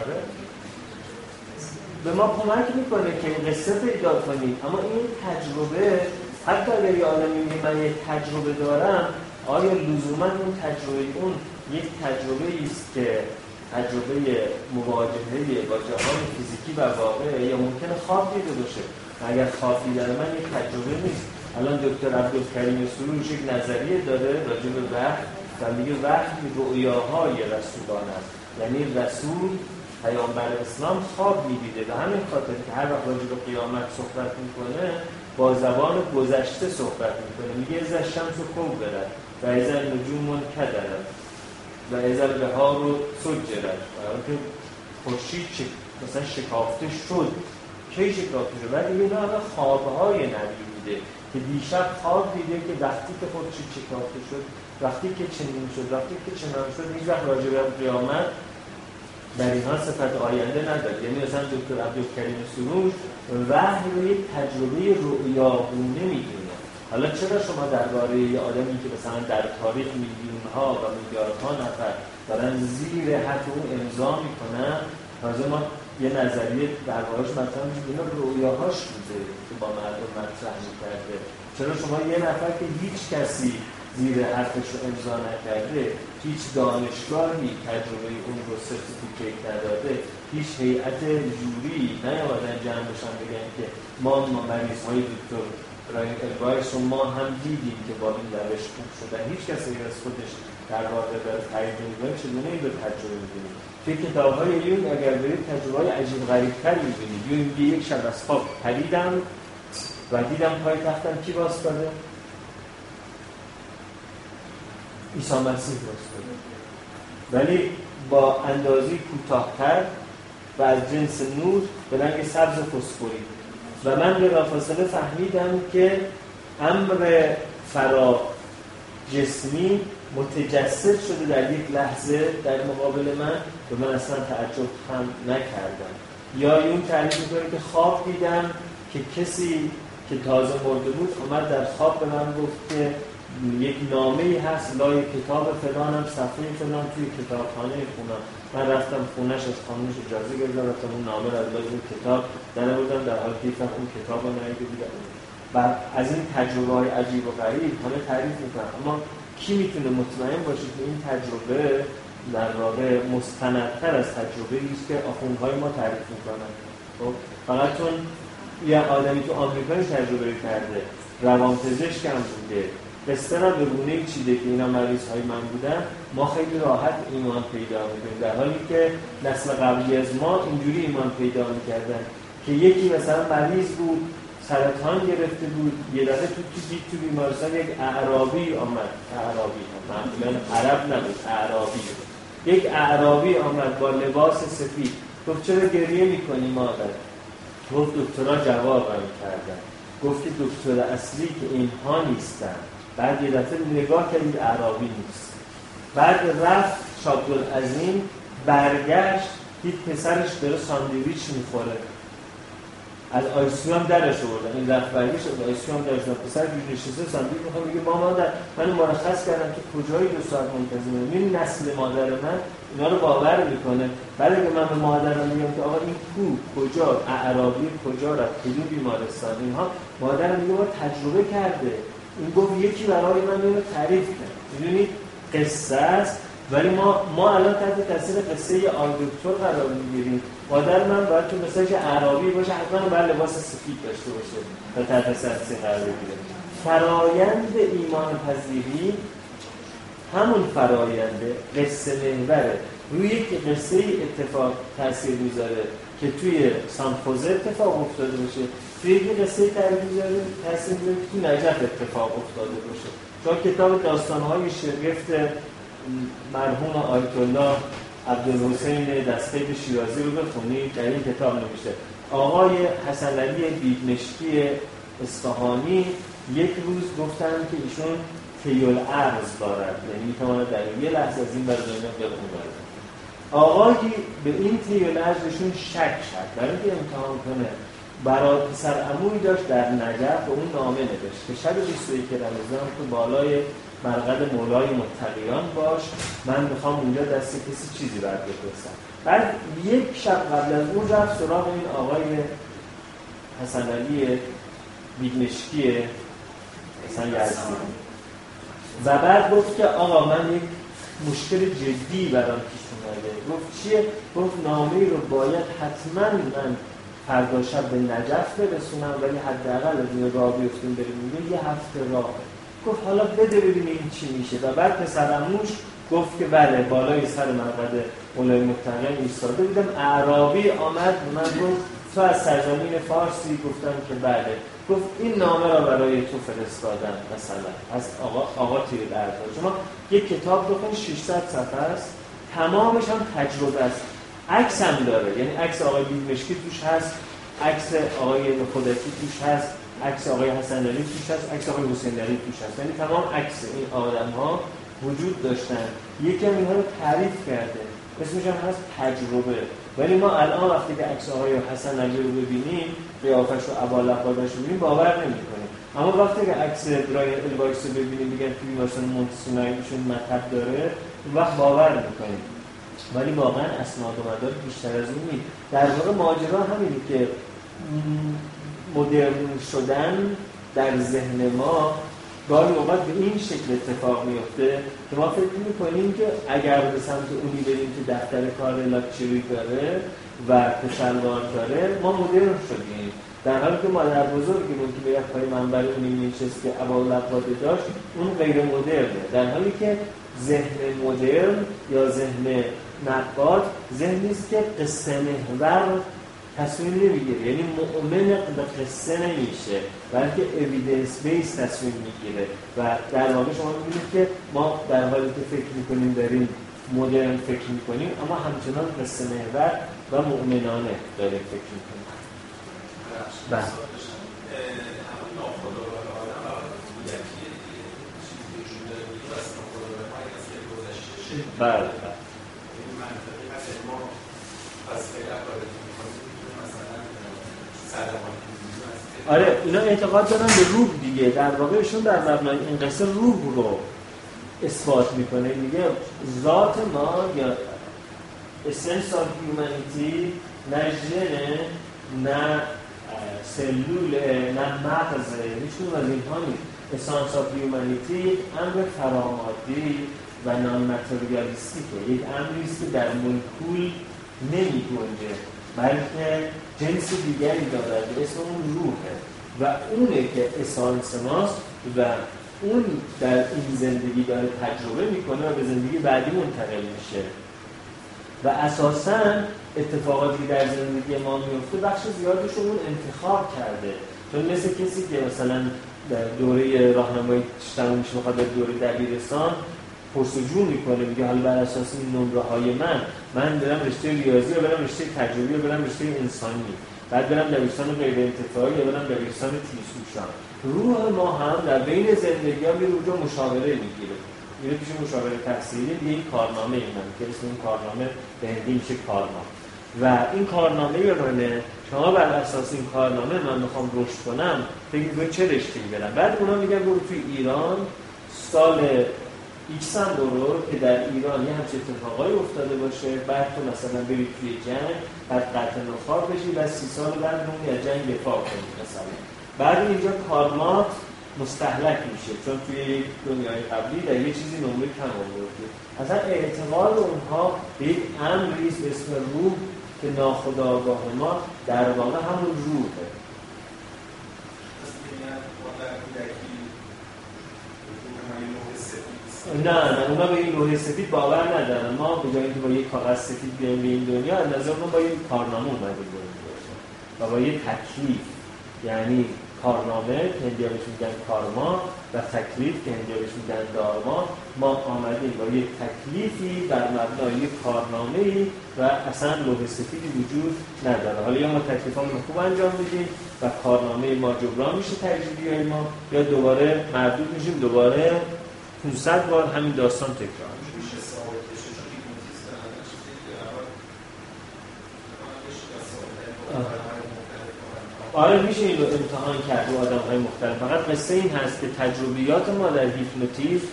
آره. به ما کمک می‌کنه که این قصه پیدا کنیم اما این تجربه حتی اگر یه آدمی میگه من یک تجربه دارم آیا لزوما اون تجربه اون یک تجربه است که تجربه مواجهه با جهان فیزیکی و واقعه یا ممکنه خواب دیده باشه. اگر خواب دیدن من یک تجربه نیست. الان دکتر عبدالکریم سروش یک نظریه داره راجع به وحی و میگه وحی رؤیاهای رسولان است. یعنی رسول پیامبر اسلام خواب می‌دیده. و همین خاطر که هر وقت راجع به قیامت صحبت می‌کنه با زبان گذشته صحبت می‌کنه. میگه از شمس و برد و از نجوم کدرد و از البهار رو سجرد و که خورشید مثلا شکافته شد کی شکافته شد؟ ولی اینا همه خوابهای نبی بوده که دیشب خواب دیده که وقتی که خورشید شکافته شد وقتی که چنین شد وقتی که چنان شد هیچ وقت راجع به قیامت در اینها صفت آینده نداره. یعنی مثلا دکتر عبدالکریم سروش وحی رو یک تجربه رؤیاگونه می‌دونه. حالا چرا شما درباره یه آدمی که مثلا در تاریخ میلیون ها و میلیاردها نفر دارن زیر حد اون امضا می‌کنن تازه ما یه نظریه دربارهش مثلا اینا رویاهاش بوده که با مردم مطرح می‌کرده. چرا شما یه نفر که هیچ کسی زیر حرفش رو امضا نکرده هیچ دانشگاهی تجربه اون رو سرتیفیکیت نداده هیچ هیئت جوری نیامدن جمع بشن بگن که ما ما مریض های دکتر براین الوایس رو ما هم دیدیم که با این روش خوب شدن هیچ کسی از خودش در واقع در تایید نمی‌کنه چگونه این رو تجربه می‌بینیم توی کتاب های یون اگر برید تجربه های عجیب غریب تر می‌بینید. یون یک شب از خواب پریدم و دیدم پای تختم کی باز عیسی مسیح ولی با اندازی کوتاهتر و از جنس نور به رنگ سبز فسفوری. و من به فاصله فهمیدم که امر فرا جسمی متجسد شده در یک لحظه در مقابل من و من اصلا تعجب هم نکردم. یا اون تعریف می‌کنه که خواب دیدم که کسی که تازه مرده بود آمد در خواب به من گفت که یک نامه هست لای کتاب فلانم صفحه فلان توی کتابخانه خونم. من رفتم خونش از خانمش اجازه گرفتم رفتم اون نامه رو از لای کتاب در بودم در حال که اون کتاب رو نهیده بودم و از این تجربه های عجیب و غریب همه تعریف می‌کنم. اما کی می‌تونه مطمئن باشه که این تجربه در واقع مستندتر از تجربه است که آخوندهای ما تعریف می‌کنن؟ خب فقط چون یه آدمی تو آمریکا تجربه کرده روانپزشک هم بوده قصه را به گونه چیده که اینا مریض های من بودن ما خیلی راحت ایمان پیدا می‌کنیم. در حالی که نسل قبلی از ما اینجوری ایمان پیدا می‌کردن که یکی مثلا مریض بود سرطان گرفته بود یه دفعه تو تو تو بیمارستان یک اعرابی آمد. اعرابی معمولا عرب نبود اعرابی یک اعرابی آمد با لباس سفید. گفت چرا گریه می‌کنی مادر؟ گفت دکترها جوابم کردن. گفت دکتر اصلی که اینها نیستن. بعد یه دفعه نگاه کردید عربی نیست. بعد رفت عظیم برگشت دید پسرش داره ساندویچ می‌خوره. از آیسیو هم درش آوردن. این رفت برگشت از آیسیو هم درش پسر بیش نشسته ساندویچ می‌خوام میگه ماما در من مرخص کردم که کجایی دو ساعت منتظمه این نسل مادر من؟ اینا رو باور می‌کنه. ولی که من به مادرم میگم که آقا این کو کجا؟ اعرابی کجا رفت؟ کدوم بیمارستان؟ اینها مادرم میگه تجربه کرده. این گفت یکی برای من اینو تعریف کرد. می‌دونید قصه است. ولی ما ما الان تحت تاثیر قصه آل دکتر قرار می‌گیریم. مادر من باید تو مثلا عربی باشه حتما باید لباس سفید داشته باشه تا تحت تاثیر قرار بگیره. فرایند ایمان پذیری همون فرایند قصه محوره. روی یک قصه اتفاق تاثیر می‌ذاره که توی سانفوزه اتفاق افتاده باشه. توی یک قصه تاثیر می‌ذاره که توی نجف اتفاق افتاده باشه. چون کتاب داستانهای شگفت مرحوم آیت الله عبدالحسین دسته شیرازی رو بخونید در این کتاب نوشته. آقای حسن علی بیدمشکی اصفهانی یک روز گفتن که ایشون تیول ارز دارد. یعنی می‌تواند در یه لحظه از این به اون آقایی به این تیول ارزشون شک شد برای اینکه امتحان کنه. برای پسر عموی داشت در نجف به اون نامه نوشت که شب 21 رمضان تو بالای مرقد مولای متقیان باش من می‌خوام اونجا دست کسی چیزی برد بپرسم بعد یک شب قبل از اون رفت سراغ این آقای حسن علی بیدمشکی حسن یزدی. و بعد گفت که آقا من یک مشکل جدی برام پیش اومده. گفت چیه؟ گفت نامه رو باید حتما من فردا شب به نجف برسونم ولی حداقل از این راه بیفتیم بریم یه هفته راه گفت حالا بده ببینیم این چی میشه. و بعد پسرموش گفت که بله بالای سر مرقد مولای متقیان ایستاده بودم. اعرابی آمد من گفت تو از سرزمین فارسی گفتم که بله. گفت این نامه را برای تو فرستادم. مثلا از آقا, آقا تیر شما یک کتاب بخون 600 صفحه است. تمامش هم تجربه است. عکس هم داره. یعنی عکس آقای بیمشکی توش هست عکس آقای خودتی توش هست عکس آقای حسن علی توش هست عکس آقای حسین علی توش هست. یعنی تمام عکس این آدم ها وجود داشتن. یکی هم اینها رو تعریف کرده. اسمش هم هست تجربه. ولی ما الان وقتی که عکس آقای حسن علی رو ببینیم قیافش رو عبال لقادش رو ببینیم باور نمی‌کنیم. اما وقتی که عکس برای الوایس رو ببینیم میگن که مثلا مونتسونایشون مطب داره وقت باور می‌کنیم ولی واقعا اسناد و مدار بیشتر از اون در واقع ماجرا همینه که مدرن شدن در ذهن ما گاهی اوقات به این شکل اتفاق میفته که ما فکر می‌کنیم که اگر به سمت اونی بریم که دفتر کار لاکچری داره و کشلوار داره ما مدرن شدیم. در حالی که مادر بزرگمون که به پای منبر اونی نشست که اول لباده داشت اون غیر مدرنه. در حالی که ذهن مدرن یا ذهن نقاد ذهنی است که قصه محور تصمیم نمی‌گیره. یعنی مؤمن به قصه نمیشه بلکه اویدنس بیس تصمیم می‌گیره. و در واقع شما می‌بینید که ما در حالی که فکر می‌کنیم داریم مدرن فکر می‌کنیم اما همچنان قصه محور و مؤمنانه داریم فکر می‌کنیم. بله. بله. آره اینا اعتقاد دارن به روح دیگه. در واقع ایشون در مبنای این قصه روح رو اثبات می‌کنه. میگه ذات ما یا essence of humanity نه ژن نه سلول نه مغز هیچ از اینها نیست. Essence of humanity امر فرامادی. و نان ماتریالیستیکه یک امری است که در ملکول نمی گنجه بلکه جنس دیگری دارد اسم اون روحه. و اونه که اسانس ماست و اون در این زندگی داره تجربه می‌کنه و به زندگی بعدی منتقل میشه. و اساسا اتفاقاتی در زندگی ما میفته بخش زیادش اون انتخاب کرده. چون مثل کسی که مثلا در دوره راهنمایی تموم میشه می‌خواد دوره دبیرستان پرسجو می‌کنه میگه حالا بر اساس این نمره های من من برم رشته ریاضی یا برم رشته تجربی یا برم رشته انسانی. بعد برم دبیرستان غیر انتفاعی یا برم دبیرستان تیزهوشان. روح ما هم در بین زندگی ها میره اونجا مشاوره می‌گیره. میره پیش مشاوره تحصیلی یه کارنامه این من که اسم این کارنامه به هندی میشه کارنامه. و این کارنامه منه شما بر اساس این کارنامه من می‌خوام رشد کنم فکر چه رشته برم؟ بعد اونا میگن برو توی ایران سال ایکس هم برو که در ایران یه همچه اتفاقای افتاده باشه بعد تو مثلا بری توی جنگ بعد قتل نخار بشی و سی سال بعد اون از جنگ دفاع کنی مثلا. بعد اینجا کارمات مستحلک میشه چون توی دنیای قبلی در یه چیزی نمره کم آورده. اصلا اعتقاد اونها به یک امری به اسم روح که ناخداگاه ما در واقع همون روحه. نه نه اونا به این لوحه سفید باور ندارن. ما به جایی که با یک کاغذ سفید بیایم به این دنیا از نظر با یک کارنامه اومدیم و با یک تکلیف یعنی کارنامه که هندیا بهش میگن کارما و تکلیف که هندیا بهش میگن دارما ما آمدیم با یک تکلیفی بر مبنای کارنامه ای و اصلا لوح سفیدی وجود نداره. حالا یا ما تکلیفامون خوب انجام میدیم و کارنامه ما جبران میشه تجربی ما یا دوباره مردود میشیم دوباره 500 بار همین داستان تکرار میشه. آره میشه این رو امتحان کرد رو آدم های مختلف. فقط قصه این هست که تجربیات ما در هیپنوتیزم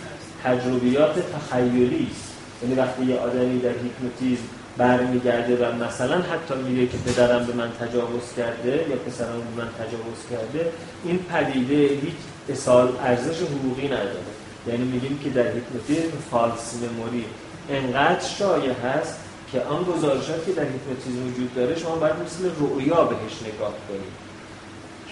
تجربیات تخیلی است. یعنی وقتی یه آدمی در هیپنوتیزم برمیگرده و مثلا حتی میگه که پدرم به من تجاوز کرده یا پسرم به من تجاوز کرده این پدیده هیچ ارزش حقوقی نداره. یعنی میگیم که در هیپنوتیزم false memory انقدر شایع هست که آن گزارشات که در هیپنوتیزم وجود داره شما باید مثل رؤیا بهش نگاه کنید.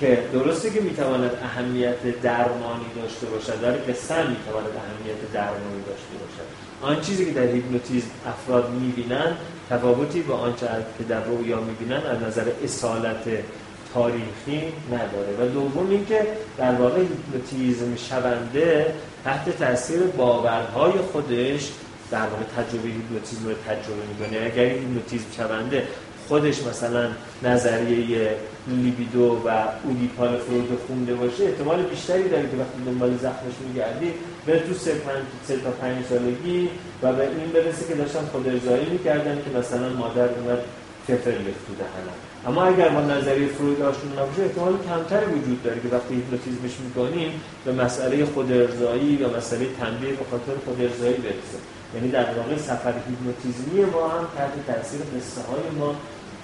که درسته که می‌تواند اهمیت درمانی داشته باشد در قصه می‌تواند اهمیت درمانی داشته باشد. آن چیزی که در هیپنوتیزم افراد می‌بینن تفاوتی با آنچه که در رویا می‌بینن از نظر اصالت تاریخی نداره. و دوم اینکه در واقع هیپنوتیزم شونده تحت تاثیر باورهای خودش در واقع تجربه هیپنوتیزم رو تجربه می‌کنه. اگر هیپنوتیزم شونده خودش مثلا نظریه لیبیدو و اودیپال فروید خونده باشه احتمال بیشتری داره که وقتی دنبال زخمش میگردی به تو سه, تا پنج سالگی و به این برسه که داشتن خود ارضایی می‌کردن که مثلا مادر اومد فلفل ریخت دهنم. اما اگر ما نظریه فروید آشنا نباشه احتمال کمتر وجود داره که وقتی هیپنوتیزمش می‌کنیم به مسئله خود ارضایی و مسئله تنبیه به خاطر خود ارضایی برسه. یعنی در واقع سفر هیپنوتیزمی ما هم تحت تاثیر قصه های ما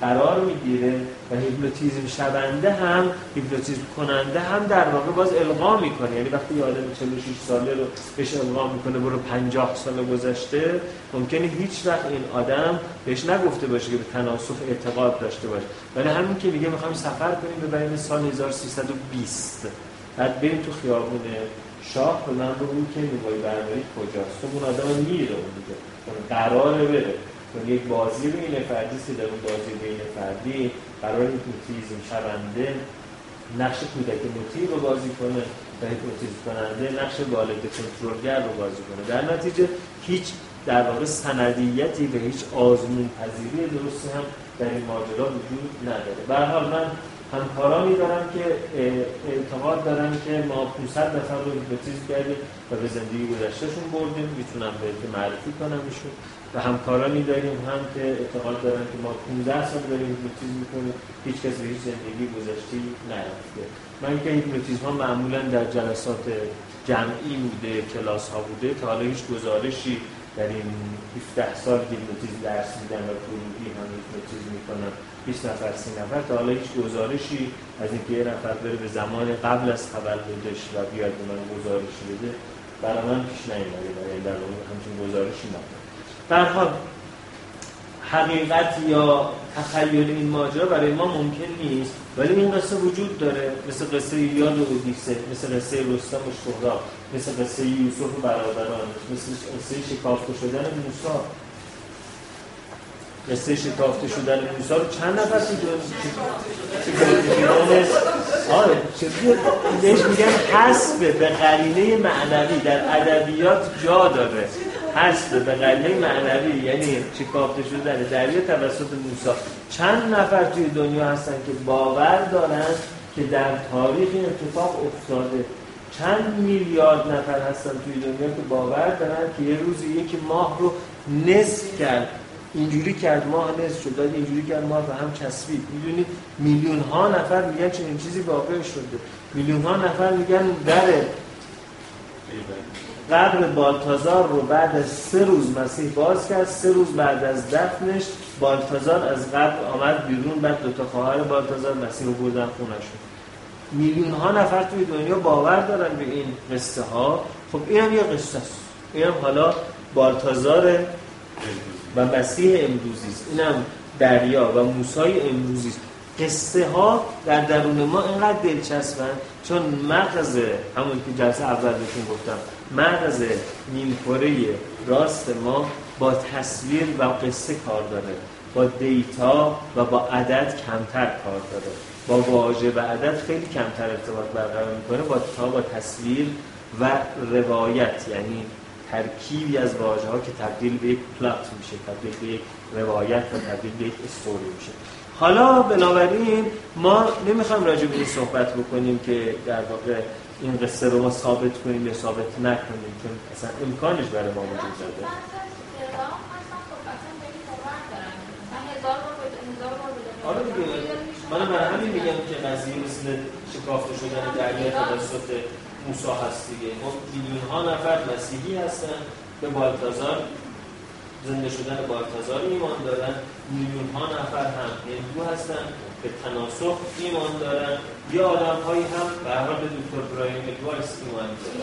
قرار می‌گیره و هیپنوتیزم شونده هم هیپنوتیزم کننده هم در واقع باز القا می‌کنه. یعنی وقتی یه آدم 46 ساله رو بهش القا می‌کنه برو 50 سال گذشته ممکنه هیچ وقت این آدم بهش نگفته باشه که به تناسخ اعتقاد داشته باشه. ولی همین که میگه می‌خوایم سفر کنیم ببریم سال 1320 بعد بریم تو خیابون شاه به من بگو که نوای برنامه کجاست؟ خب اون آدم میره اون دیگه. قراره بره. چون یک بازی بین فردی که در اون بازی بین فردی قرار هیپنوتیزم شونده نقش کودک مطیع رو بازی کنه و هیپنوتیزم کننده نقش والد کنترلگر رو بازی کنه. در نتیجه هیچ در واقع سندیتی به هیچ آزمون پذیری درستی هم در این ماجرا وجود نداره. به حال من همکارانی دارم که اعتقاد دارن که ما 500 نفر رو هیپنوتیزم کردیم و به زندگی گذشتهشون بردیم. می‌تونم به معرفی کنم ایشون. و همکارانی داریم هم که اعتقاد دارن که ما 15 سال داریم هیپنوتیزم می‌کنیم هیچ کسی هیچ زندگی گذشته‌ای نرفته. من که هیپنوتیزم ها معمولا در جلسات جمعی بوده کلاس ها بوده تا حالا هیچ گزارشی در این 17 سال هیپنوتیزم درس میدم و گروهی هم هیپنوتیزم می‌کنم 20 نفر 30 نفر تا حالا هیچ گزارشی از اینکه یه نفر بره به زمان قبل از تولدش و بیاد به من گزارش بده برای من پیش نیومده برای در همچین گزارشی نداره در حال حقیقت یا تخیل این ماجرا برای ما ممکن نیست ولی این قصه وجود داره مثل قصه یاد و اودیسه مثل قصه رستم و شهرا مثل قصه یوسف و برادران مثل قصه شکافته شدن موسی قصه شکافته شدن موسی رو چند نفر دنیا آره بهش میگن حسب به قرینه معنوی در ادبیات جا داره حسب به قرینه معنوی یعنی شکافته شدن دریا توسط موسی. چند نفر توی دنیا هستن که باور دارن که در تاریخ این اتفاق افتاده. چند میلیارد نفر هستن توی دنیا که باور دارن که یه روزی یکی ماه رو نصف کرد. اینجوری کرد ماه نصف شد اینجوری کرد ماه به هم چسبید. می‌دونید میلیون ها نفر میگن چنین چیزی واقع شده. میلیون ها نفر میگن در قبر بالتازار رو بعد از سه روز مسیح باز کرد. سه روز بعد از دفنش بالتازار از قبر آمد بیرون بعد دو تا خواهر بالتازار مسیح رو بردن خونشون میلیون ها نفر توی دنیا باور دارن به این قصه ها. خب این هم یه قصه است. این هم حالا بالتازار و مسیح امروزی است. اینم دریا و موسای امروزی است. قصه ها در درون ما اینقدر دلچسبن چون مغز همون که جلسه اول بهتون گفتم. مغز نیمکره راست ما با تصویر و قصه کار داره با دیتا و با عدد کمتر کار داره. با واژه و عدد خیلی کمتر ارتباط برقرار می‌کنه با تا با تصویر و روایت یعنی ترکیبی از واژه ها که تبدیل به یک پلات میشه تبدیل به یک روایت و تبدیل به یک استوری میشه. حالا بنابراین ما نمی‌خوام راجع به این صحبت بکنیم که در واقع این قصه رو ما ثابت کنیم یا ثابت نکنیم چون اصلا امکانش برای ما وجود داره. آره دیگه. من برای همین میگم که قضیه مثل شکافته شدن دریا توسط موسی هست دیگه. ما میلیون ها نفر مسیحی هستن به بالتازار زنده شدن بالتازار ایمان دارن. میلیون ها نفر هم هندو هستن. به تناسخ ایمان دارن. یا آدم هایی هم به حال به دکتر برایان وایس ایمان دارن.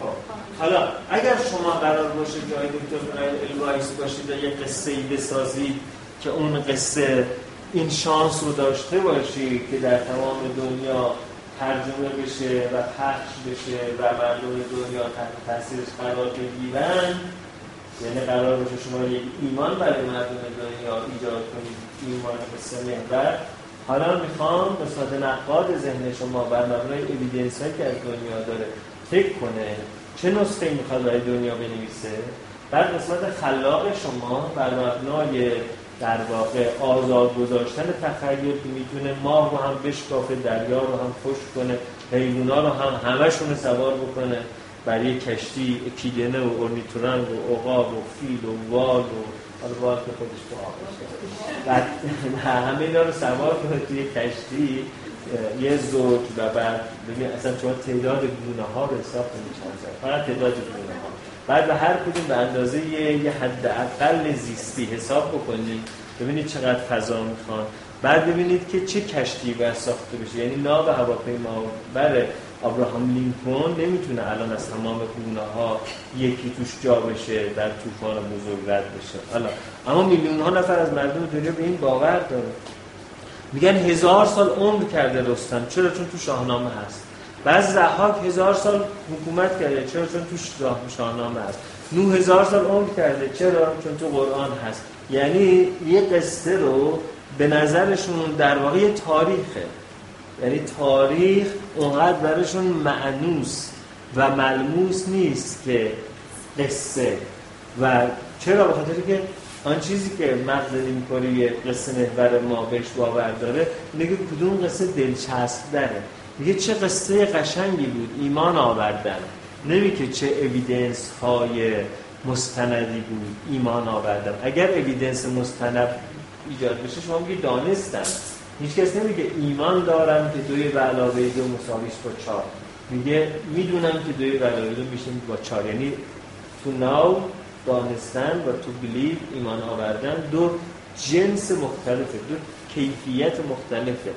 خب. حالا اگر شما قرار باشه جای دکتر برایان وایس باشید و یه قصه ای بسازید که اون قصه این شانس رو داشته باشی که در تمام دنیا ترجمه بشه و پخش بشه و مردم دنیا تحت تاثیرش قرار بگیرن یعنی قرار باشه شما یک ایمان برای مردم دنیا ایجاد کنید. ایمان قصه محور حالا می‌خوام صورت نقاد ذهن شما بر مبنای اویدنس که از دنیا داره فکر کنه چه نسخه می‌خواد برای دنیا بنویسه. در قسمت خلاق شما بر مبنای در واقع آزاد گذاشتن تخیل که می‌تونه ماه رو هم بشکافه دریا رو هم خوش کنه حیونا رو هم همشون سوار بکنه. برای کشتی اکیدنه و اورنیتورنگ و عقاب و فیل و وال و که خودش تو بعد [laughs] همه اینا رو سوار کنه توی کشتی یه زوج و بعد ببین اصلا شما تعداد گونه ها رو حساب کنید چند فقط تعداد گونه ها بعد به هر کدوم به اندازه یه حد اقل زیستی حساب بکنید ببینید چقدر فضا می‌خوان. بعد ببینید که چه کشتی باید ساخته بشه. یعنی ناو هواپیما بره ابراهام لینکن نمی‌تونه الان از تمام گونه ها یکی توش جا بشه در طوفان بزرگ رد بشه. حالا اما میلیون ها نفر از مردم دنیا به این باور داره میگن هزار سال عمر کرده رستم چرا؟ چون تو شاهنامه هست. بعض زحاک هزار سال حکومت کرده چرا؟ چون تو شاهنامه هست. نو هزار سال عمر کرده چرا؟ چون تو قرآن هست. یعنی یه قصه رو به نظرشون در واقع تاریخه. یعنی تاریخ اونقدر برشون معنوس و ملموس نیست که قصه. و چرا؟ به که آن چیزی که مغز نیمکاری قصه محور ما بهش باور داره میگه کدوم قصه دلچسب داره میگه چه قصه قشنگی بود ایمان آوردن. نمیگه چه اویدنس های مستندی بود ایمان آوردم اگر اویدنس مستند ایجاد بشه شما میگه دانستم هیچ کس نمیگه ایمان دارم که دوی علاوه دو مساویش با چهار. میگه می‌دونم که دوی علاوه دو میشه با چهار. یعنی تو ناو دانستن و تو بلیو ایمان آوردن دو جنس مختلفه دو کیفیت مختلفه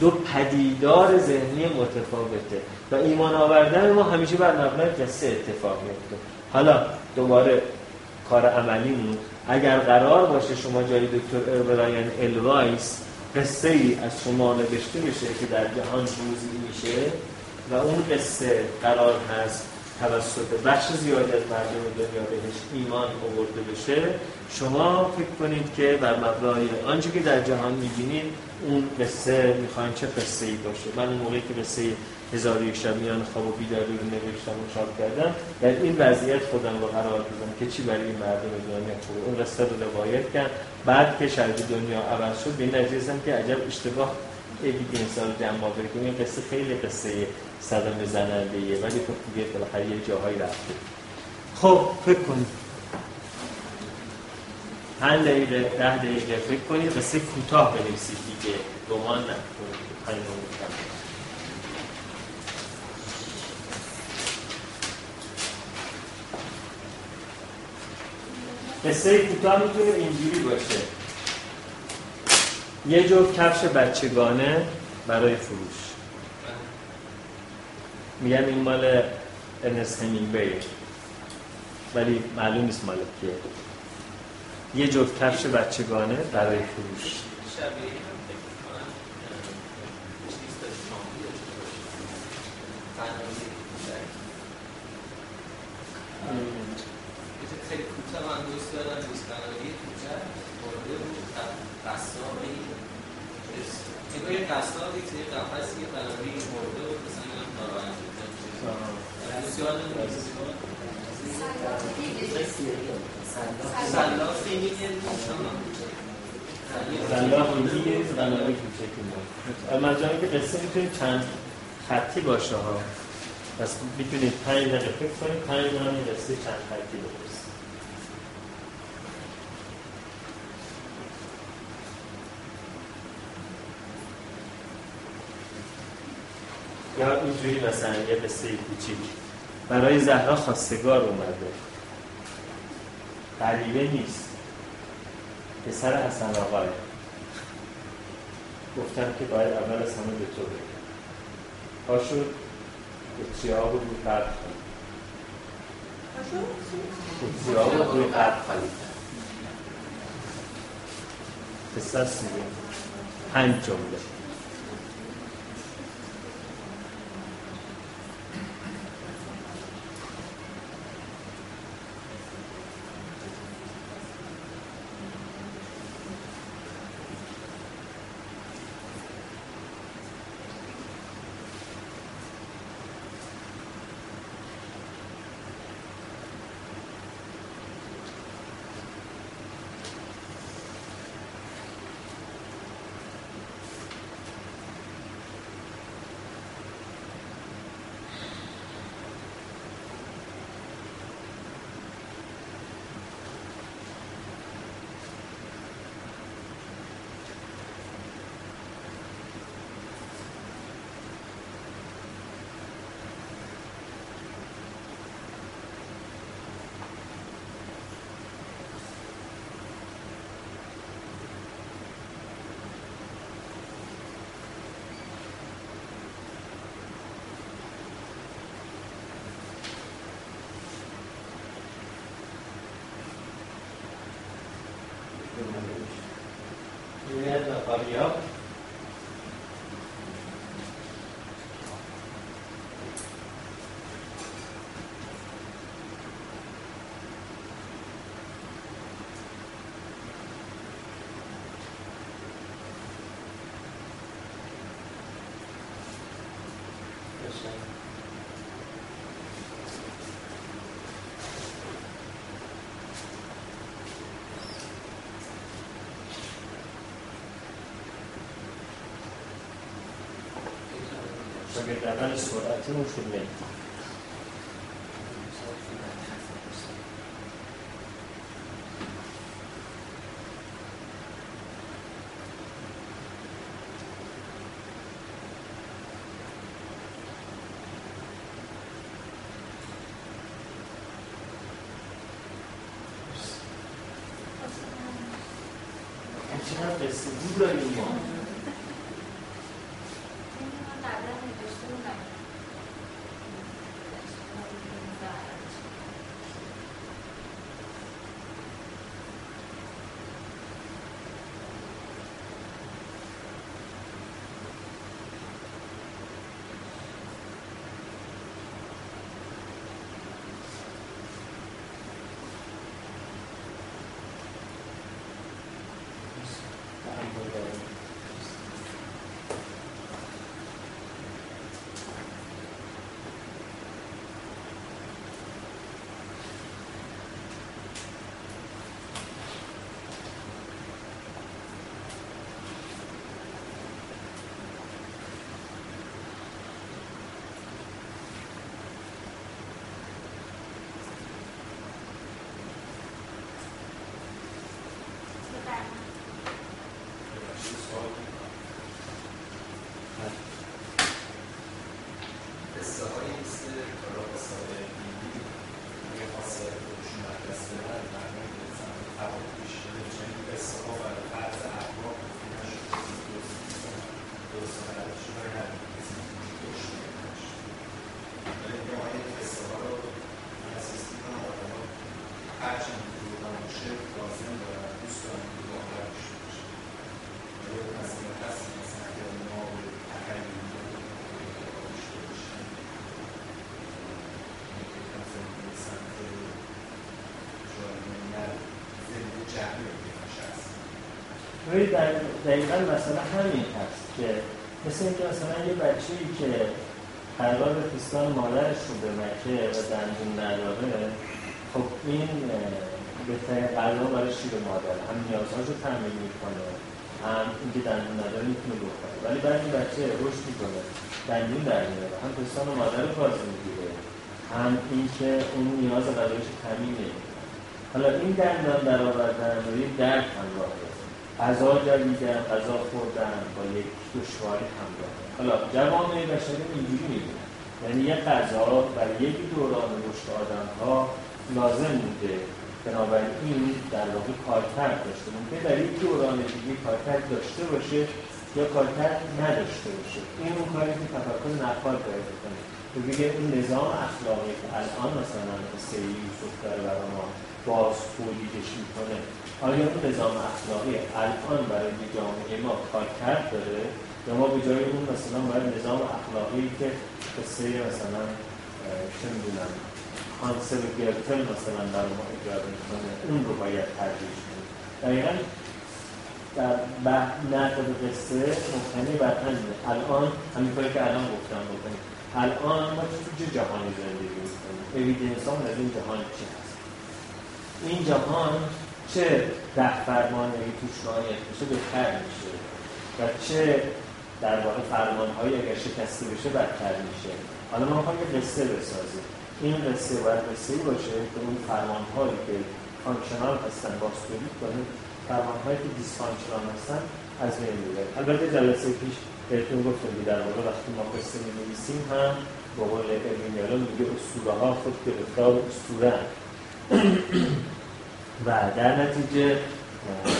دو پدیدار ذهنی متفاوته و ایمان آوردن ما همیشه بر مبنای قصه اتفاق میفته. حالا دوباره کار عملیمون اگر قرار باشه شما جای دکتر اربرایان الوایس قصه ای از شما نوشته بشه که در جهان روزی میشه و اون قصه قرار هست توسط بخش زیادی از مردم دنیا بهش ایمان آورده بشه شما فکر کنید که بر مبنای آنچه که در جهان می‌بینید اون قصه می‌خواین چه قصه ای باشه؟ من اون موقعی که قصه هزار یک شب میان خواب و بیداری رو نوشتم و چاپ کردم در این وضعیت خودم رو قرار دادم که چی برای این مردم دنیا خوبه. اون قصه رو روایت کرد. بعد که شرق دنیا عوض شد به این که عجب اشتباه اویدنس رو جمع آوری این قصه خیلی قصه صدمه زننده ولی خب دیگه بالاخره یه جاهایی رفته. خب فکر کنید پنج دقیقه ده دقیقه فکر کنید قصه کوتاه بنویسید دیگه. نه پنج قصه کوتاه می‌تونه اینجوری باشه. یه جور کفش بچگانه برای فروش. میگن این مال ارنست همینگوی ولی معلوم نیست مال کیه یه جور کفش بچگانه برای فروش قصابی مرده و مثلا هم ناراحت سلاخ میگه سلاخ کوچکی مجموعه که قصه می‌تونید چند خطی باشه ها پس می‌تونید پنج دقیقه فکر کنید پنج دقیقه قصه چند خطی بپرسید یا اینجوری مثلا یه قصه کوچیک. برای زهرا خواستگار اومده. غریبه نیست. پسر حسن آقای. گفتم که باید اول از همه به تو بگم. پاشو اتریاب رو روی قرد خالید اتریاب رو روی قرد پنج جمله. شاگردان سرعتمون فیلمه چقدر قصه بود داریم ما روی دقیقا مثلا همین هست که مثل اینکه مثلا یه بچه ای که قرار پستان مادرش رو به مکه و دندون نداره خب این بهترین قرار برای شیر مادر هم نیازهاش رو می‌کنه هم اینکه دندون نداره می‌تونه بخوره. ولی بعد این بچه رشد می‌کنه دندون در میاره هم پستان مادر رو بازی می‌گیره هم اینکه اون نیاز غذایش تامین حالا این دندان در آوردن روی درد همراهه غذا جدیدن غذا خوردن با یک دشواری همراه حالا جوامع بشری اینجوری می‌بینن. یعنی یه غذا برای یک دوران رشد آدم ها لازم بوده. بنابراین در واقع کارکرد داشته ممکن در یک دوران دیگه کارکرد داشته باشه یا کارکرد نداشته باشه. این اون کاری که تفکر نقال باید بکنه تو بگه این نظام اخلاقی که الان مثلا قصه یوسف داره برای ما باز تولیدش می‌کنه. آیا اون نظام اخلاقی الان برای جامعه ما کارکرد داره؟ یا ما به جای اون مثلا باید نظام اخلاقی که قصه مثلا چه می‌دونم کانسل گرتل مثلا در ما ایجاد می‌کنه اون رو باید ترجیح کنیم. دقیقا در نقد قصه مبتنی بر همینه. الان همین کاری که الان گفتم بکنیم. الان ما چه جهانی زندگی می‌کنیم؟ evidence از این جهان چی هست؟ این جهان چه ده فرمان توش رعایت میشه بهتر میشه. و چه در واقع فرمان هایی اگر شکسته بشه بدتر میشه. حالا ما می‌خوایم یه قصه بسازیم. این قصه باید قصه باشه که اون فرمان هایی که functional هستن باز تولید کنه فرمان هایی که دیسفانکشنال هستن از بین میره البته جلسه پیش بهتون گفتم که در واقع وقتی ما قصه می نویسیم هم به قول میگه اسطوره ها خود گرفتار اسطوره و در نتیجه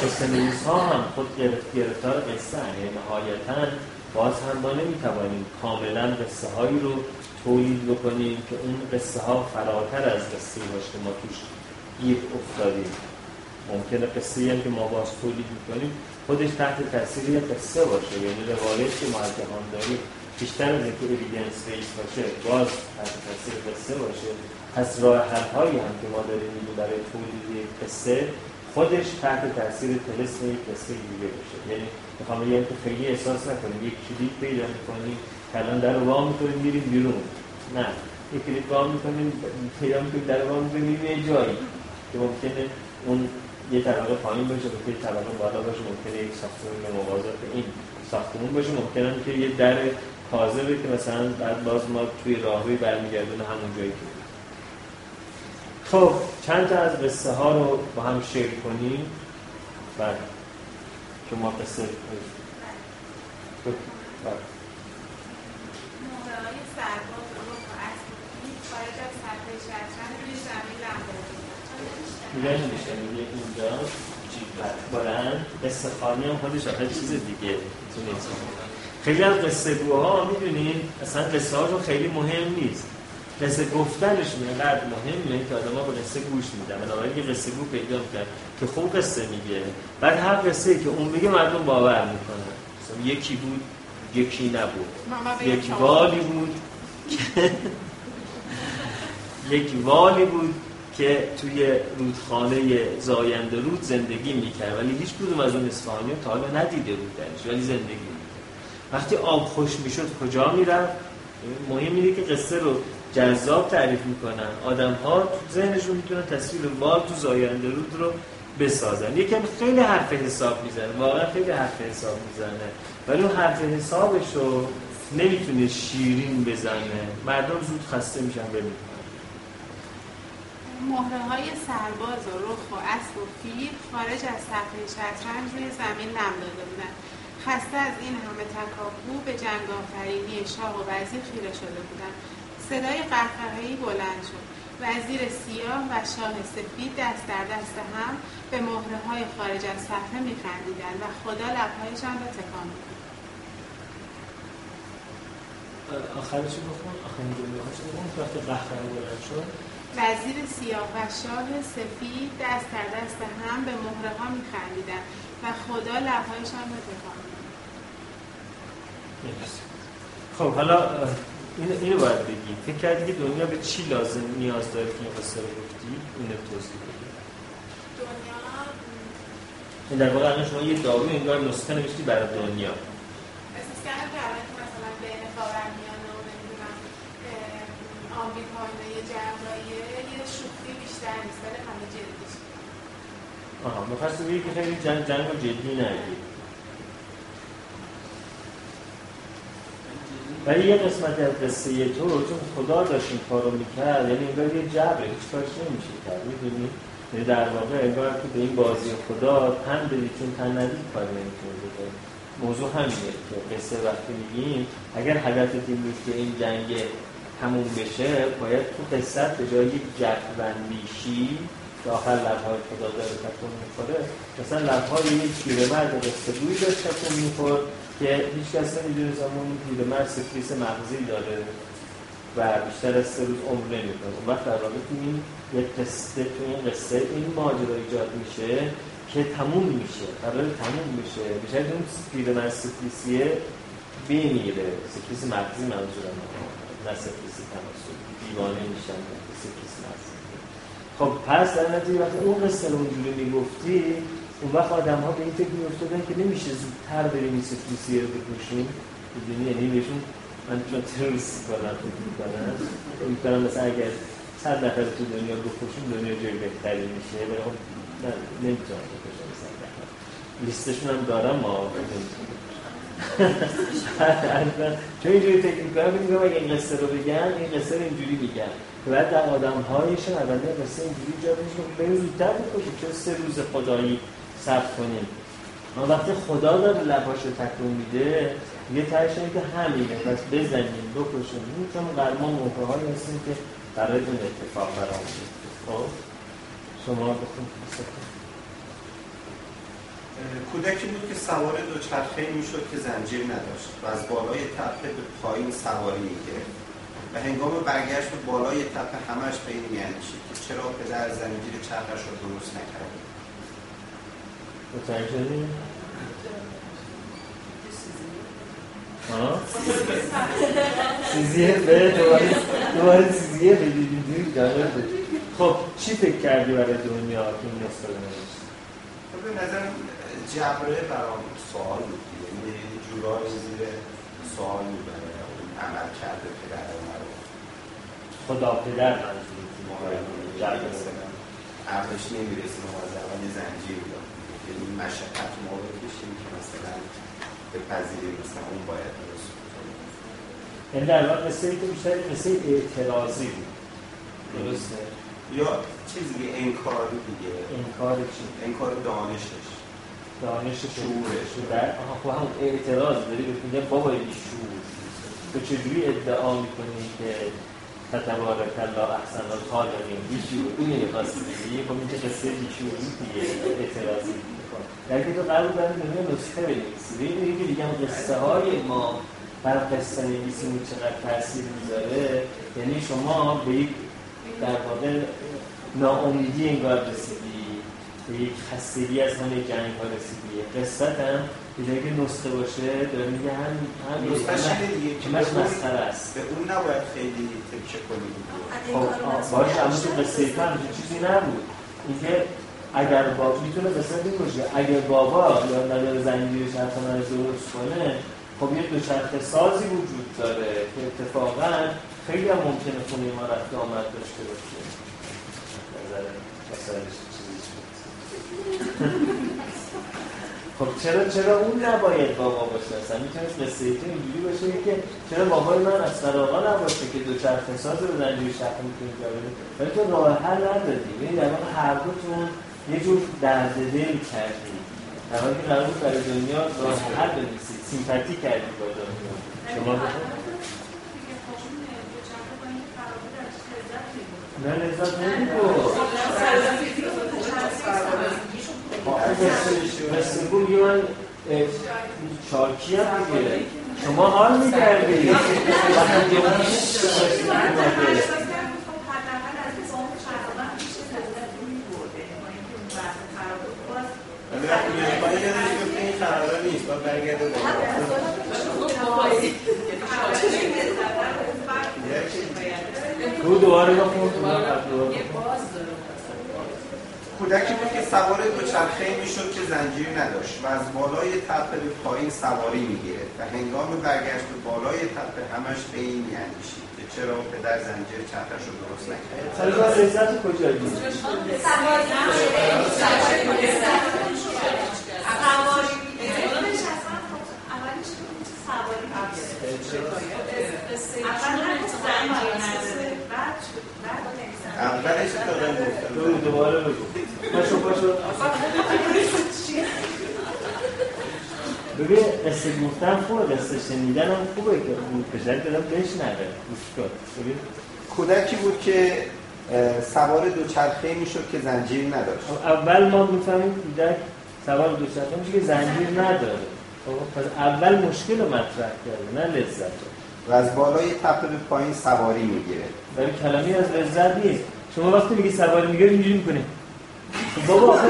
قصه نویس ها هم خود گرفتار قصه یعنی نهایتا باز هم ما نمی‌توانیم کاملا قصه هایی رو تولید بکنیم که اون قصه ها فراتر از قصه باشه ما توش گیر افتادیم. ممکنه قصه هم که ما باز تولید می‌کنیم خودش تحت تاثیر یه قصه باشه. یعنی روایت که ما از جهان داریم بیشتر از اینکه اویدنس بیس باشه باز تحت تاثیر قصه باشه. پس راه حل هایی هم که ما داریم برای تولید قصه خودش تحت تاثیر تلسم یک قصه دیگه باشه. یعنی می‌خوام بگم که خیلی احساس نکنیم یک کلید پیدا می‌کنیم که الان در رو می‌کنیم میریم بیرون. نه. یک کلید وام می‌کنیم پیدا می‌کنیم در رو می‌کنیم یه جایی که ممکنه اون یه طبقه پایین باشه که طبقه بالا باشه ممکنه یک ساختمون موازات این ساختمون باشه. ممکنه که یه در کاذبه که مثلا بعد باز ما توی راهوی برمیگردونه همون جایی که خب چند تا از قصه ها رو با هم شیر کنیم؟ بله. شما قصه بله. میگه میشه میگه اینجا. بلند. قصه خانی هم خودش آخه چیز دیگه. خیلی از قصه گوها می‌دونین. اصلا قصه ها رو خیلی مهم نیست. قصه گفتنش اینقدر مهمه که آدم ها به قصه گوش میدن. بنابراین یه قصه گو پیدا می‌کرد که خوب قصه میگه. بعد هر قصه که اون میگه مردم باور می‌کنن. یکی بود یکی نبود. یک والی بود که یک والی بود که توی رودخانه زاینده رود زندگی می‌کرد. ولی هیچ کدوم از اون اصفهانی تا حالا ندیده بودنش ولی زندگی می‌کرد. وقتی آب خوش می‌شد کجا می‌رفت؟ مهم اینه که قصه رو جذاب تعریف می‌کنن. آدم ها تو ذهنشون می‌تونن تصویر وال تو زاینده رود رو بسازن. یکم خیلی حرف حساب می‌زنه. واقعا خیلی حرف حساب می‌زنه. ولی اون حرف حسابش رو نمی‌تونه شیرین بزنه. مردم زود خسته میشن ببینن مهره های سرباز و رخ و اسب و فیل خارج از صفحه شطرنج روی زمین نم داده خسته از این همه تکاپو به جنگ آفرینی شاه و وزیر خیره شده بودند صدای قهقههای بلند شد. وزیر سیاه و شاه سفید دست در دست هم به مهره های خارج از صفحه میخندیدند و خدا لبهایشان را تکان می‌داد آخرش بخون آخرین جمله هاش بخون وقتی قهقه بلند شد. وزیر سیاه و شاه سفید دست در دست هم به مهره ها میخندیدند و خدا لبهایشان را تکان می‌داد خب حالا این اینو باید بگیم فکر کردی که دنیا به چی لازم نیاز داره که این قصه رو گفتی؟ اینو توضیح بدی. دنیا این در واقع الان شما یه دارو انگار نسخه نوشتی برای دنیا. کردم که مثلا بین خاورمیانه و نمی‌دونم اه، آمریکا اینا یه جنگاییه یه شوخی بیشتر نیست ولی همه جدیش آها بگی که خیلی جنگ جنگ جدی نگیر ولی یه قسمت از قصه تو چون خدا داشت این کارو می‌کرد یعنی انگار یه جبره هیچ کارش نمیشه کرد می‌دونی؟ یعنی در واقع انگار که به این بازی خدا تن بدی چون تن ندید کار نمی‌تونه موضوع همینه که قصه وقتی میگیم اگر هدف این بود که این جنگ تموم بشه باید تو قصت به جای یک جبرندیشی که آخر لبهای خدا داره تکون می‌خوره مثلا لبهای یک پیرمرد قصه گویی داشت تکون می‌خورد. که هیچ کس نمی‌دونه زمان پیرمرد سفلیس مغزی داره و بیشتر از سه روز عمر نمی‌کنه. اون وقت در تو این یک قصه تو این قصه این ماجرا ایجاد میشه که تموم میشه. قرار تموم میشه میشه اون پیرمرد سفلیسیه بمیره سفلیس مغزی منظورم نه. سفلیس تناسلی دیوانه میشن سفلیس مغزی. خب پس در نتیجه وقتی اون قصه رو اونجوری می‌گفتی اون وقت آدم ها به این فکر میافتادن که نمیشه زودتر بریم این سفلیسیه رو بکشیم. می‌دونی؟ یعنی بهشون من چون تروریست کنم فکر می‌کنم. می‌کنم مثلا اگر صد نفر تو دنیا بکشیم دنیا جای بهتری میشه. ولی خب نمی‌تونم بکشم صد نفر. لیستشون هم دارم ما [laughs] چون اینجوری فکر می‌کنم می‌کنم اگه این قصه رو بگم این قصه رو اینجوری میگم که بعد در آدم های شنونده قصه اینجوری میشه که بریم زودتر بکشیم. چون سه روز خدایی صرف کنیم. اما وقتی خدا داره لباش رو تکون میده یه اینه که همینه پس بزنیم بکشیم. چون قرما موقع هایی هستیم که برای اون اتفاق برام خب؟ شما کودکی بود که سوار دوچرخه می‌شد که زنجیر نداشت و از بالای تپه به پایین سواری می‌گرفت و هنگام برگشت به بالای تپه همش به این که چرا پدر زنجیر چرخش را درست نکرده ها؟ سیزیه به دوباره دوباره سیزیه جالب بود. خب چی فکر کردی برای دنیا؟ این رو نوشت؟ خب به نظرم جبره برام سوال بود. یعنی یه جورایی زیر سوال می‌بره اون عمل کرده پدر رو خدا پدر منظور جبر. عقلش نمی‌رسه ما از اول زنجیر مشقت ما رو بکشیم که مثلا به پذیریم مثلا اون باید درست. یعنی در واقع قصه که بیشتر قصه اعتراضی بود. درسته؟ یا چیزی دیگه انکاری دیگه. انکار چی؟ انکار دانشش. دانش شعورش. در آها خب همون اعتراض داری بهت میگه بابا این شعور. تو چجوری ادعا می‌کنی که تتبارک الله احسن الخالقین؟ بیشعور این نمی‌خواستی بگی خب این چه قصه بیشعوری دیگه اعتراضی. در که تو قرار داری دنیا نسخه بنویسی دیگه هم قصه های ما بر قصه نویسیمون چقدر تاثیر می‌ذاره یعنی شما به یک در واقع ناامیدی انگار رسیدی به یک خستگی از همه جنگ ها رسیدی. قصت هم به جایی که نسخه باشه داره میگه هم هم اینه دیگه که همش مسخره است. به اون نباید خیلی تکیه کنی. خب باشه اما تو قصه تو چیزی نبود. اینکه اگر بابا می‌تونه قصه این باشه. اگر بابا یا نداره زنجیر شرط من درست کنه خب یه دوچرخه سازی وجود داره که اتفاقا خیلی هم ممکنه خونه ما رفت آمد داشته باشه. نظر. [laughs] خب چرا چرا اون نباید بابا باشه؟ اصلا می‌تونست تو اینجوری باشه که چرا بابای من از آقا نباشه که دو چرخ ساز رو زنجیر شخص می‌تونی جا بده ولی تو راه حل ندادی. یعنی در هر دوتون یه جور درد دل کردی در حالی که قرار بود برای دنیا راه حل بنویسید سیمپاتی کردی با دنیا. شما نه لذت نمیبود مثل بود یه من شاکی هم دیگه. شما حال می‌کردی [laughs] وقتی یه من اومده. ولی وقتی میاد پایین یادش میفته این قرار نیست باید برگرده بالا تو دوباره بخون. کودکی بود که سوار دوچرخه می‌شد که زنجیر نداشت و از بالای تپه به پایین سواری می‌گیرد و هنگام برگشت به بالای تپه همش به این میاندیشید که چرا پدر زنجیر چرخش رو درست نکرد حالا لذت کجا بود؟ اولش بگو دوباره بگو پاشو پاشو ببین قصه گفتن خوبه قصه شنیدن هم خوبه که اون پسر دارم بشنوه کودکی بود که سوار دوچرخه می‌شد که زنجیر نداشت اول ما می‌فهمیم کودک سوار دوچرخه میشه که زنجیر نداره خب پس اول مشکل رو مطرح کرده نه لذت رو. و از بالای تپه به پایین سواری می‌گیره. ولی کلمه از لذت نیست. شما وقتی میگی سواری می‌گیری اینجوری می‌کنه بابا آخه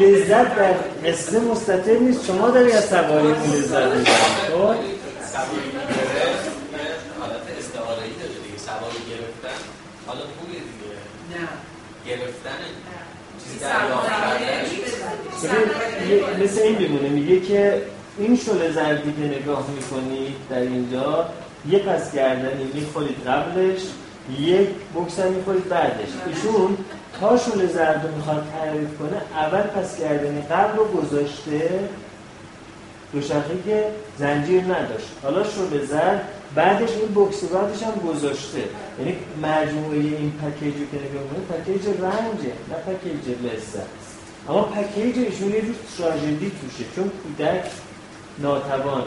لذت در قصه مستطر نیست. شما داری از سواری اون لذت می‌بری. خب؟ سواری یه حالت استعاره ای داره دیگه. سواری گرفتن حالا خوبه دیگه. نه. گرفتن چیزی یه- مثل این بمونه میگه که این شل زردی که نگاه می‌کنید در اینجا یه پس گردنی می‌خورید قبلش یک بکس می‌خورید بعدش. ایشون تا شل زرد رو می‌خواد تعریف کنه اول پس گردنی قبل رو گذاشته دوشخه که زنجیر نداشت. حالا شل زرد بعدش این بکس بعدش هم گذاشته. یعنی مجموعه این پکیجی که نگاه پکیج رنجه نه پکیج لذت. اما پکیج ایشون یه جور تراژدی توشه چون کودک ناتوانه.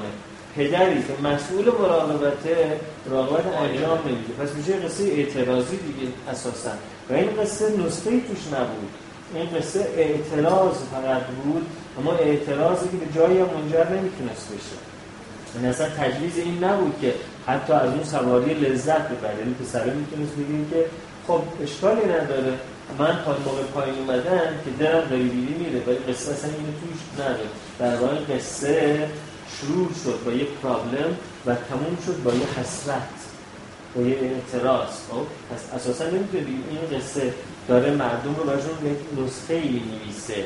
پدری که مسئول مراقبته مراقبت انجام نمیده. پس میشه قصه اعتراضی دیگه اساسا. و این قصه نسخه توش نبود. این قصه اعتراض فقط بود اما اعتراضی که به جایی هم منجر نمی‌تونست بشه. یعنی اصلا تجویز این نبود که حتی از اون سواری لذت ببره. یعنی پسره می‌تونست بگیم که خب اشکالی نداره. من تا موقع پایین اومدن که درم داری بیری میره ولی قصه اصلا اینو توش نداره. در واقع قصه شروع شد با یه پرابلم و تموم شد با یه حسرت با یه اعتراض. خب؟ پس اساسا نمی‌تونه این قصه داره مردم رو براشون یک نسخه ای نویسه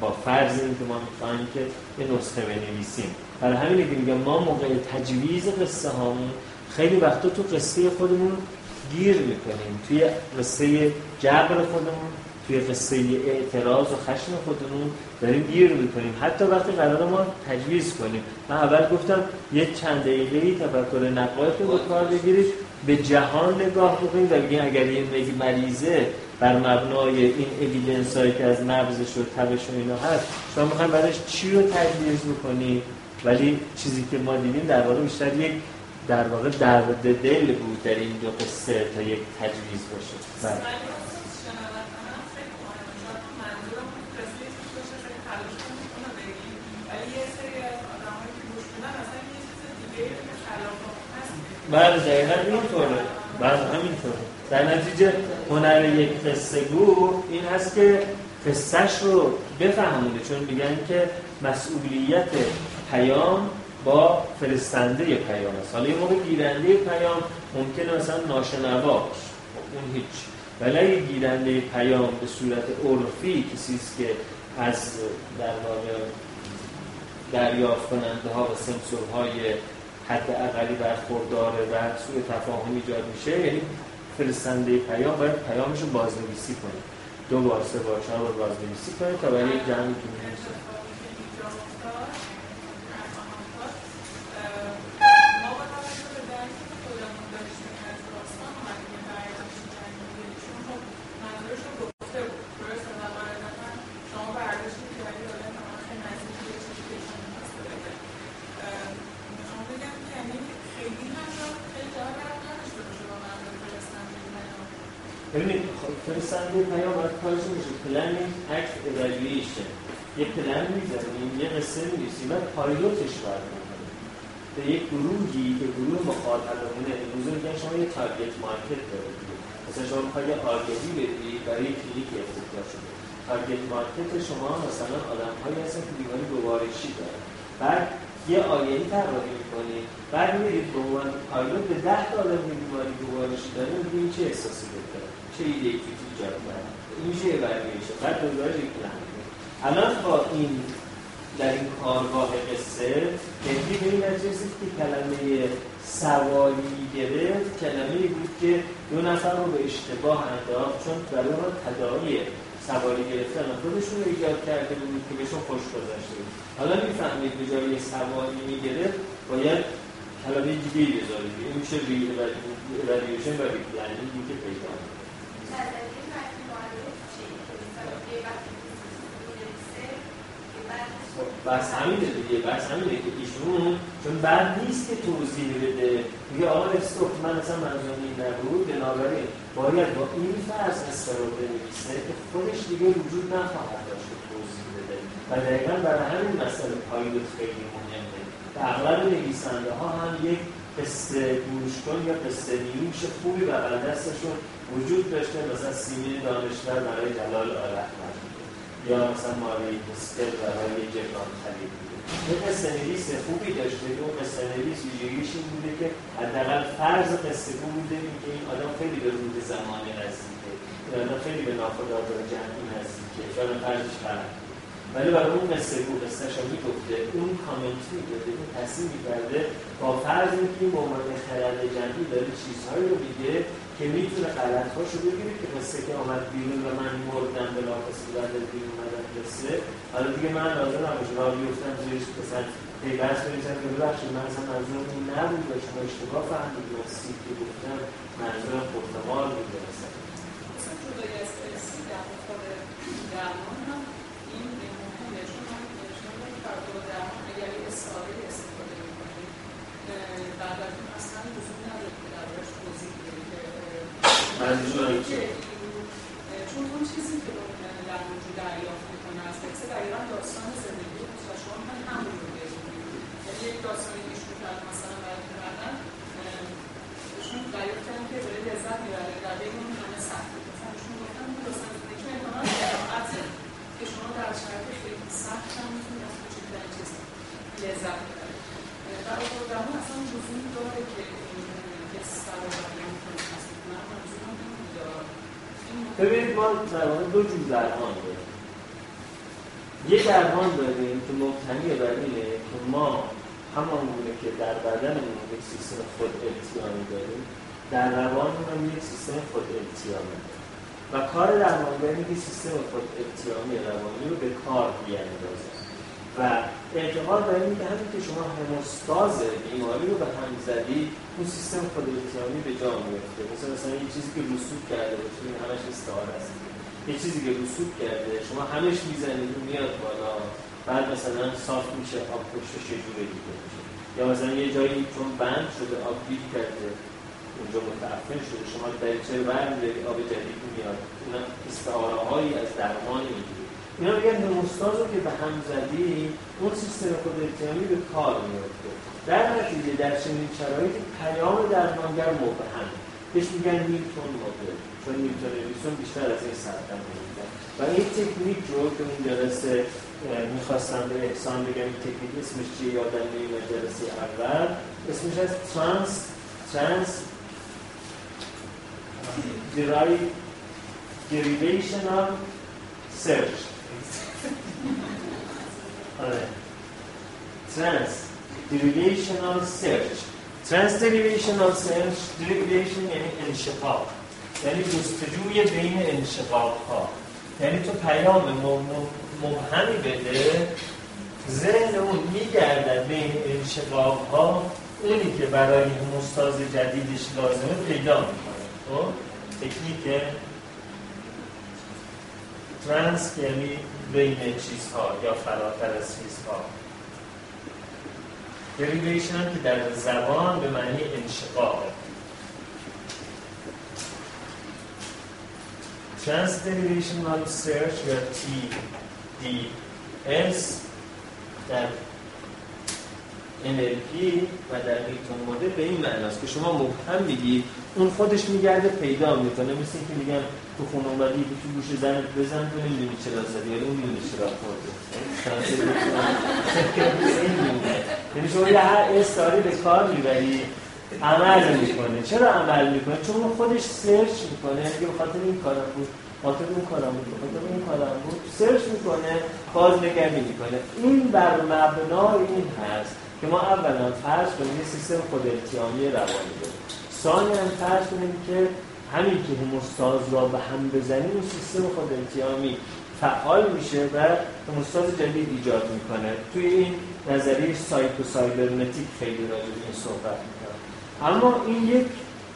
با فرض اینکه ما می‌خوایم که یه نسخه بنویسیم. برای همینه که میگم ما موقع تجویز قصه هامون خیلی وقتا تو قصه خودمون گیر می‌کنیم. توی قصه جبر خودمون توی قصه اعتراض و خشم خودمون داریم گیر می‌کنیم. حتی وقتی قرار ما تجویز کنیم. من اول گفتم یه چند دقیقه ای تفکر نقایق رو به کار بگیرید به جهان نگاه بکنید و بگید اگر مگه مریضه بر مبنای این اویدنس هایی که از مغزش و تبش و اینا هست شما می‌خوایم بعدش چی رو تجویز بکنید؟ ولی چیزی که ما دیدیم در واقع بیشتر یک در واقع درد دل بود در این دو قصه تا یک تجویز باشه. بله. بله دقیقا اینطوره. بله همینطوره. در نتیجه هنر یک قصه گو این هست که قصهش رو بفهمونه چون میگن که مسئولیت پیام با فرستنده پیام است. حالا یه موقع گیرنده پیام ممکنه مثلا ناشنوا باشه. اون هیچ. ولی اگه گیرنده پیام به صورت عرفی کسی است که از در واقع دریافت کننده ها و سنسورهای حد اقلی برخورداره و سوء تفاهم ایجاد میشه یعنی فرستنده پیام باید پیامش رو بازنویسی کنه. دو بار سه بار چهار بار بازنویسی کنه تا برای جمعی که می‌نویسه ببینید خب، فرستنده پیام باید کارش میشه planning act evaluation یه پلن می‌زنیم یه قصه می‌نویسیم و pilotش باید به یک گروهی که گروه مخاطبمونه امروز میگن شما یه target market دارید. مثلا شما می‌خواید یه آگهی بدید برای کلینیک افتتاح شده. target market شما مثلا آدم‌هایی هستن که بیماری گوارشی دارن. بعد یه آگهی طراحی می‌کنید بعد می‌رید به عنوان پایلوت به 10 تا آدم بیماری گوارشی داره می‌بینید چه احساسی بکنه چه ایده ایجاد کرده این میشه یه وریشن بعد دوباره ریپلند الان با این در این کارگاه قصه هندی به این نتیجه که کلمه سواری گرفت. کلمه بود که دو نفر رو به اشتباه انداخت چون برای ما تداعی سواری گرفتن خودشون رو ایجاد کرده بود که بهشون خوش گذشته بود. حالا می‌فهمید به جای سواری می‌گرفت باید کلمه دیگه بذارید. این میشه ریوشن و یعنی دیگه پیدا بس همینه دیگه بس همینه که ایشون چون بعد نیست که توضیح بده. میگه آقا استوک من اصلا منظور این نبود. بنابراین باید با این فرض رو بنویسه که خودش دیگه وجود نخواهد داشت توضیح بده. و دقیقا برای همین مسئله پایلوت خیلی مهمه. و اغلب نویسنده ها هم یک قصه گوشکن یا قصه نیوش خوبی بغل دستشون وجود داشته. مثلا سیمین دانشور برای جلال آرحمت یا مثلا ماری پستل برای جبران خرید یه قصه نویس خوبی داشته اون قصه نویس ویژگیش این بوده که حداقل فرض قصه بوده که این آدم خیلی به رود زمان نزدیکه. این آدم خیلی به ناخودآگاه جمعی نزدیکه. شاید فرضش فرق ولی برای اون قصه بود قصهش می‌گفته اون کامنت می‌داده اون تصمیم می‌کرده با فرض اینکه این عنوان خرد جمعی داره چیزهایی رو میگه که می‌تونه غلط هاشو بگیره که قصه که آمد بیرون و من مردم به لاقصه بعد بیرون اومدن قصه. حالا دیگه من لازم همش را بیفتم زیرش مثلا پیوست بریزم که ببخشید من اصلا منظورم این نبود و شما اشتباه فهمید من سیب که گفتم منظورم پرتقال بود. مثلا جدای از مقابل درمان هم این مهمه. چون من اگر استفاده می‌کنید بعد از اون اصلا لزوم نداره که دربارش توضیح منظورم چون اون چیزی که در وجود دریافت می‌کنه از قصه دقیقا داستان زندگی و شما هم همون رو یعنی یک داستانی ایشون کرد مثلا برای کردن ایشون دریافت که داره لذت می‌بره در بین اون همه سخت مثلا ایشون گفتن اون داستان زندگی امکانا قرائته که شما در شرایط خیلی سخت هم می‌تونید از کوچکترین چیز لذت ببرید در آوردن اصلا لزوم داره که این حس رو بیان کنید ببینید ما در دو جور درمان داریم. یه درمان داریم که مبتنی بر اینه که ما همان گونه که در بدنمون یک سیستم خود التیامی داریم در روانمون هم یک سیستم خود التیامی داریم. و کار درمانگر که سیستم خود التیامی روانی رو به کار بیاندازه و اعتقاد داره این که همین که شما هموستاز بیماری رو به هم زدی اون سیستم خود التیامی به جا میفته مثلا مثلا یه چیزی که رسوب کرده باشه این همش استعاره است. یه چیزی که رسوب کرده شما همش می‌زنید میاد بالا. بعد مثلا صاف میشه آب پشتش چجوره دیگه میشه. یا مثلا یه جایی چون بند شده آب گیر کرده اونجا متعفن شده شما دریچه برمیداری آب جدید میاد. اون استعاره هایی از درمان می‌گیره. اینا میگن هموستاز رو که به هم زدی اون سیستم خود التیامی به کار میفته در نتیجه در چنین شرایطی پیام درمانگر مبهم. بهش میگن نیوتون مدل چون نیوتون نیوتون بیشتر از این سرطان میگن و این تکنیک رو که اون جلسه می‌خواستم به احسان بگم این تکنیک اسمش چیه؟ یادم نمیاد جلسه اول. اسمش از ترانس ترانس derivational search آره. Search. Trans derivational search derivation یعنی انشقاق. یعنی جستجوی بین انشقاق ها یعنی تو پیام مبهمی بده ذهن اون میگردد بین انشقاق ها اونی که برای مستاز جدیدش لازمه پیدا می‌کنه. خب؟ تکنیک ترانس یعنی بین چیزها یا فراتر از چیزها. دریویشن که در زبان به معنی انشقاق. Transderivational Search یا TDS در NLP و در نیوتون مدل به این معناست که شما مبهم میگی اون خودش میگرده پیدا می‌کنه. مثل اینکه میگن تو خونه اومدی تو گوش زن بزن تو نمی‌دونی چرا زدی ولی اون می‌دونی چرا خورده یعنی شما یه هر استاری به کار می‌بری عمل می‌کنه چرا عمل می‌کنه چون خودش سرچ می‌کنه. اگه بخاطر این کار بود خاطر اون کارم بود خاطر اون کارم بود search می‌کنه بازنگری می‌کنه. این بر مبنای این هست که ما اولا فرض کنیم یه سیستم خود التیامی روانی داریم. ثانیا فرض کنیم که همین که هموستاز را به هم بزنیم اون سیستم خود التیامی فعال میشه و هموستاز جدید ایجاد می‌کنه. توی این نظریه سایکو سایبرنتیک خیلی راجع به این صحبت می‌کنه اما این یک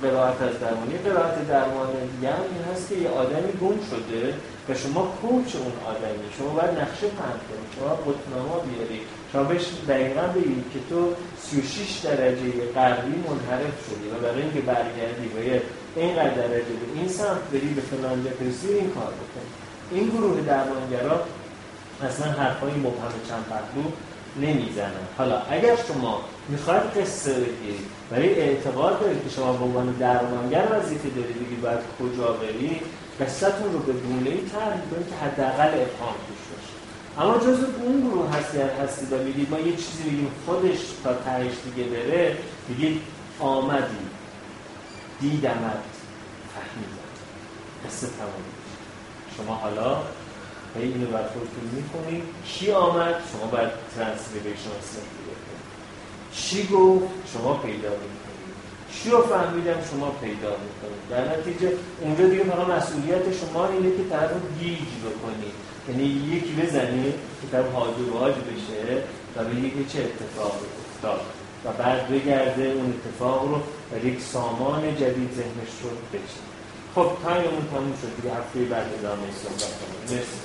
قرائت از درمانی. قرائت درمان دیگه این هست که یه آدمی گم شده و شما کوچ اون آدمی. شما باید نقشه پهن کنید شما قطنامه بیاری. شما بهش دقیقا بگید که تو 36 درجه غربی منحرف شدی و برای اینکه برگردی یه اینقدر درجه به این سمت بری به فلان برسی این کار بکن. این گروه درمانگرا اصلا حرفای مبهم چند پهلو نمی‌زنن. حالا اگر شما می‌خواید قصه بگیرید ولی اعتقاد دارید که شما به عنوان درمانگر وظیفه دارید بگید باید کجا برید قصتون رو به گونه ای طرح کنید که حداقل ابهام توش باشه. اما جز اون گروه هستی هستی و میگید ما یه چیزی بگیم خودش تا تهش دیگه بره بگید آمدی دیدمت فهمیدم. قصه تمام. شما حالا هی اینو بر خودتون می‌کنید کی آمد؟ شما باید translation کنید چی گفت؟ شما پیدا می‌کنید. چی رو فهمیدم؟ شما پیدا می‌کنید. در نتیجه اونجا دیگه فقط مسئولیت شما اینه که طرف گیج بکنید. یعنی یکی بزنید که طرف حاضر و بشه و بگه که چه اتفاقی افتاد. و بعد بگرده اون اتفاق رو و یک سامان جدید ذهنش رو بچه خب تایممون تموم شد. دیگه هفته بعد ادامه صحبت کنیم. مرسی.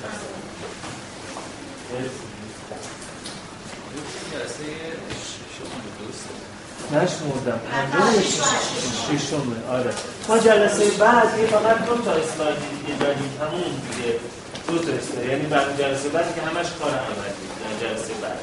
نشمردم. پنجم ششمه. آره. ما جلسه بعد یه فقط دو تا اسلاید دیگه داریم. همون دیگه. دو تا اسلاید. یعنی بعد جلسه بعد که همش کار عملی جلسه بعد.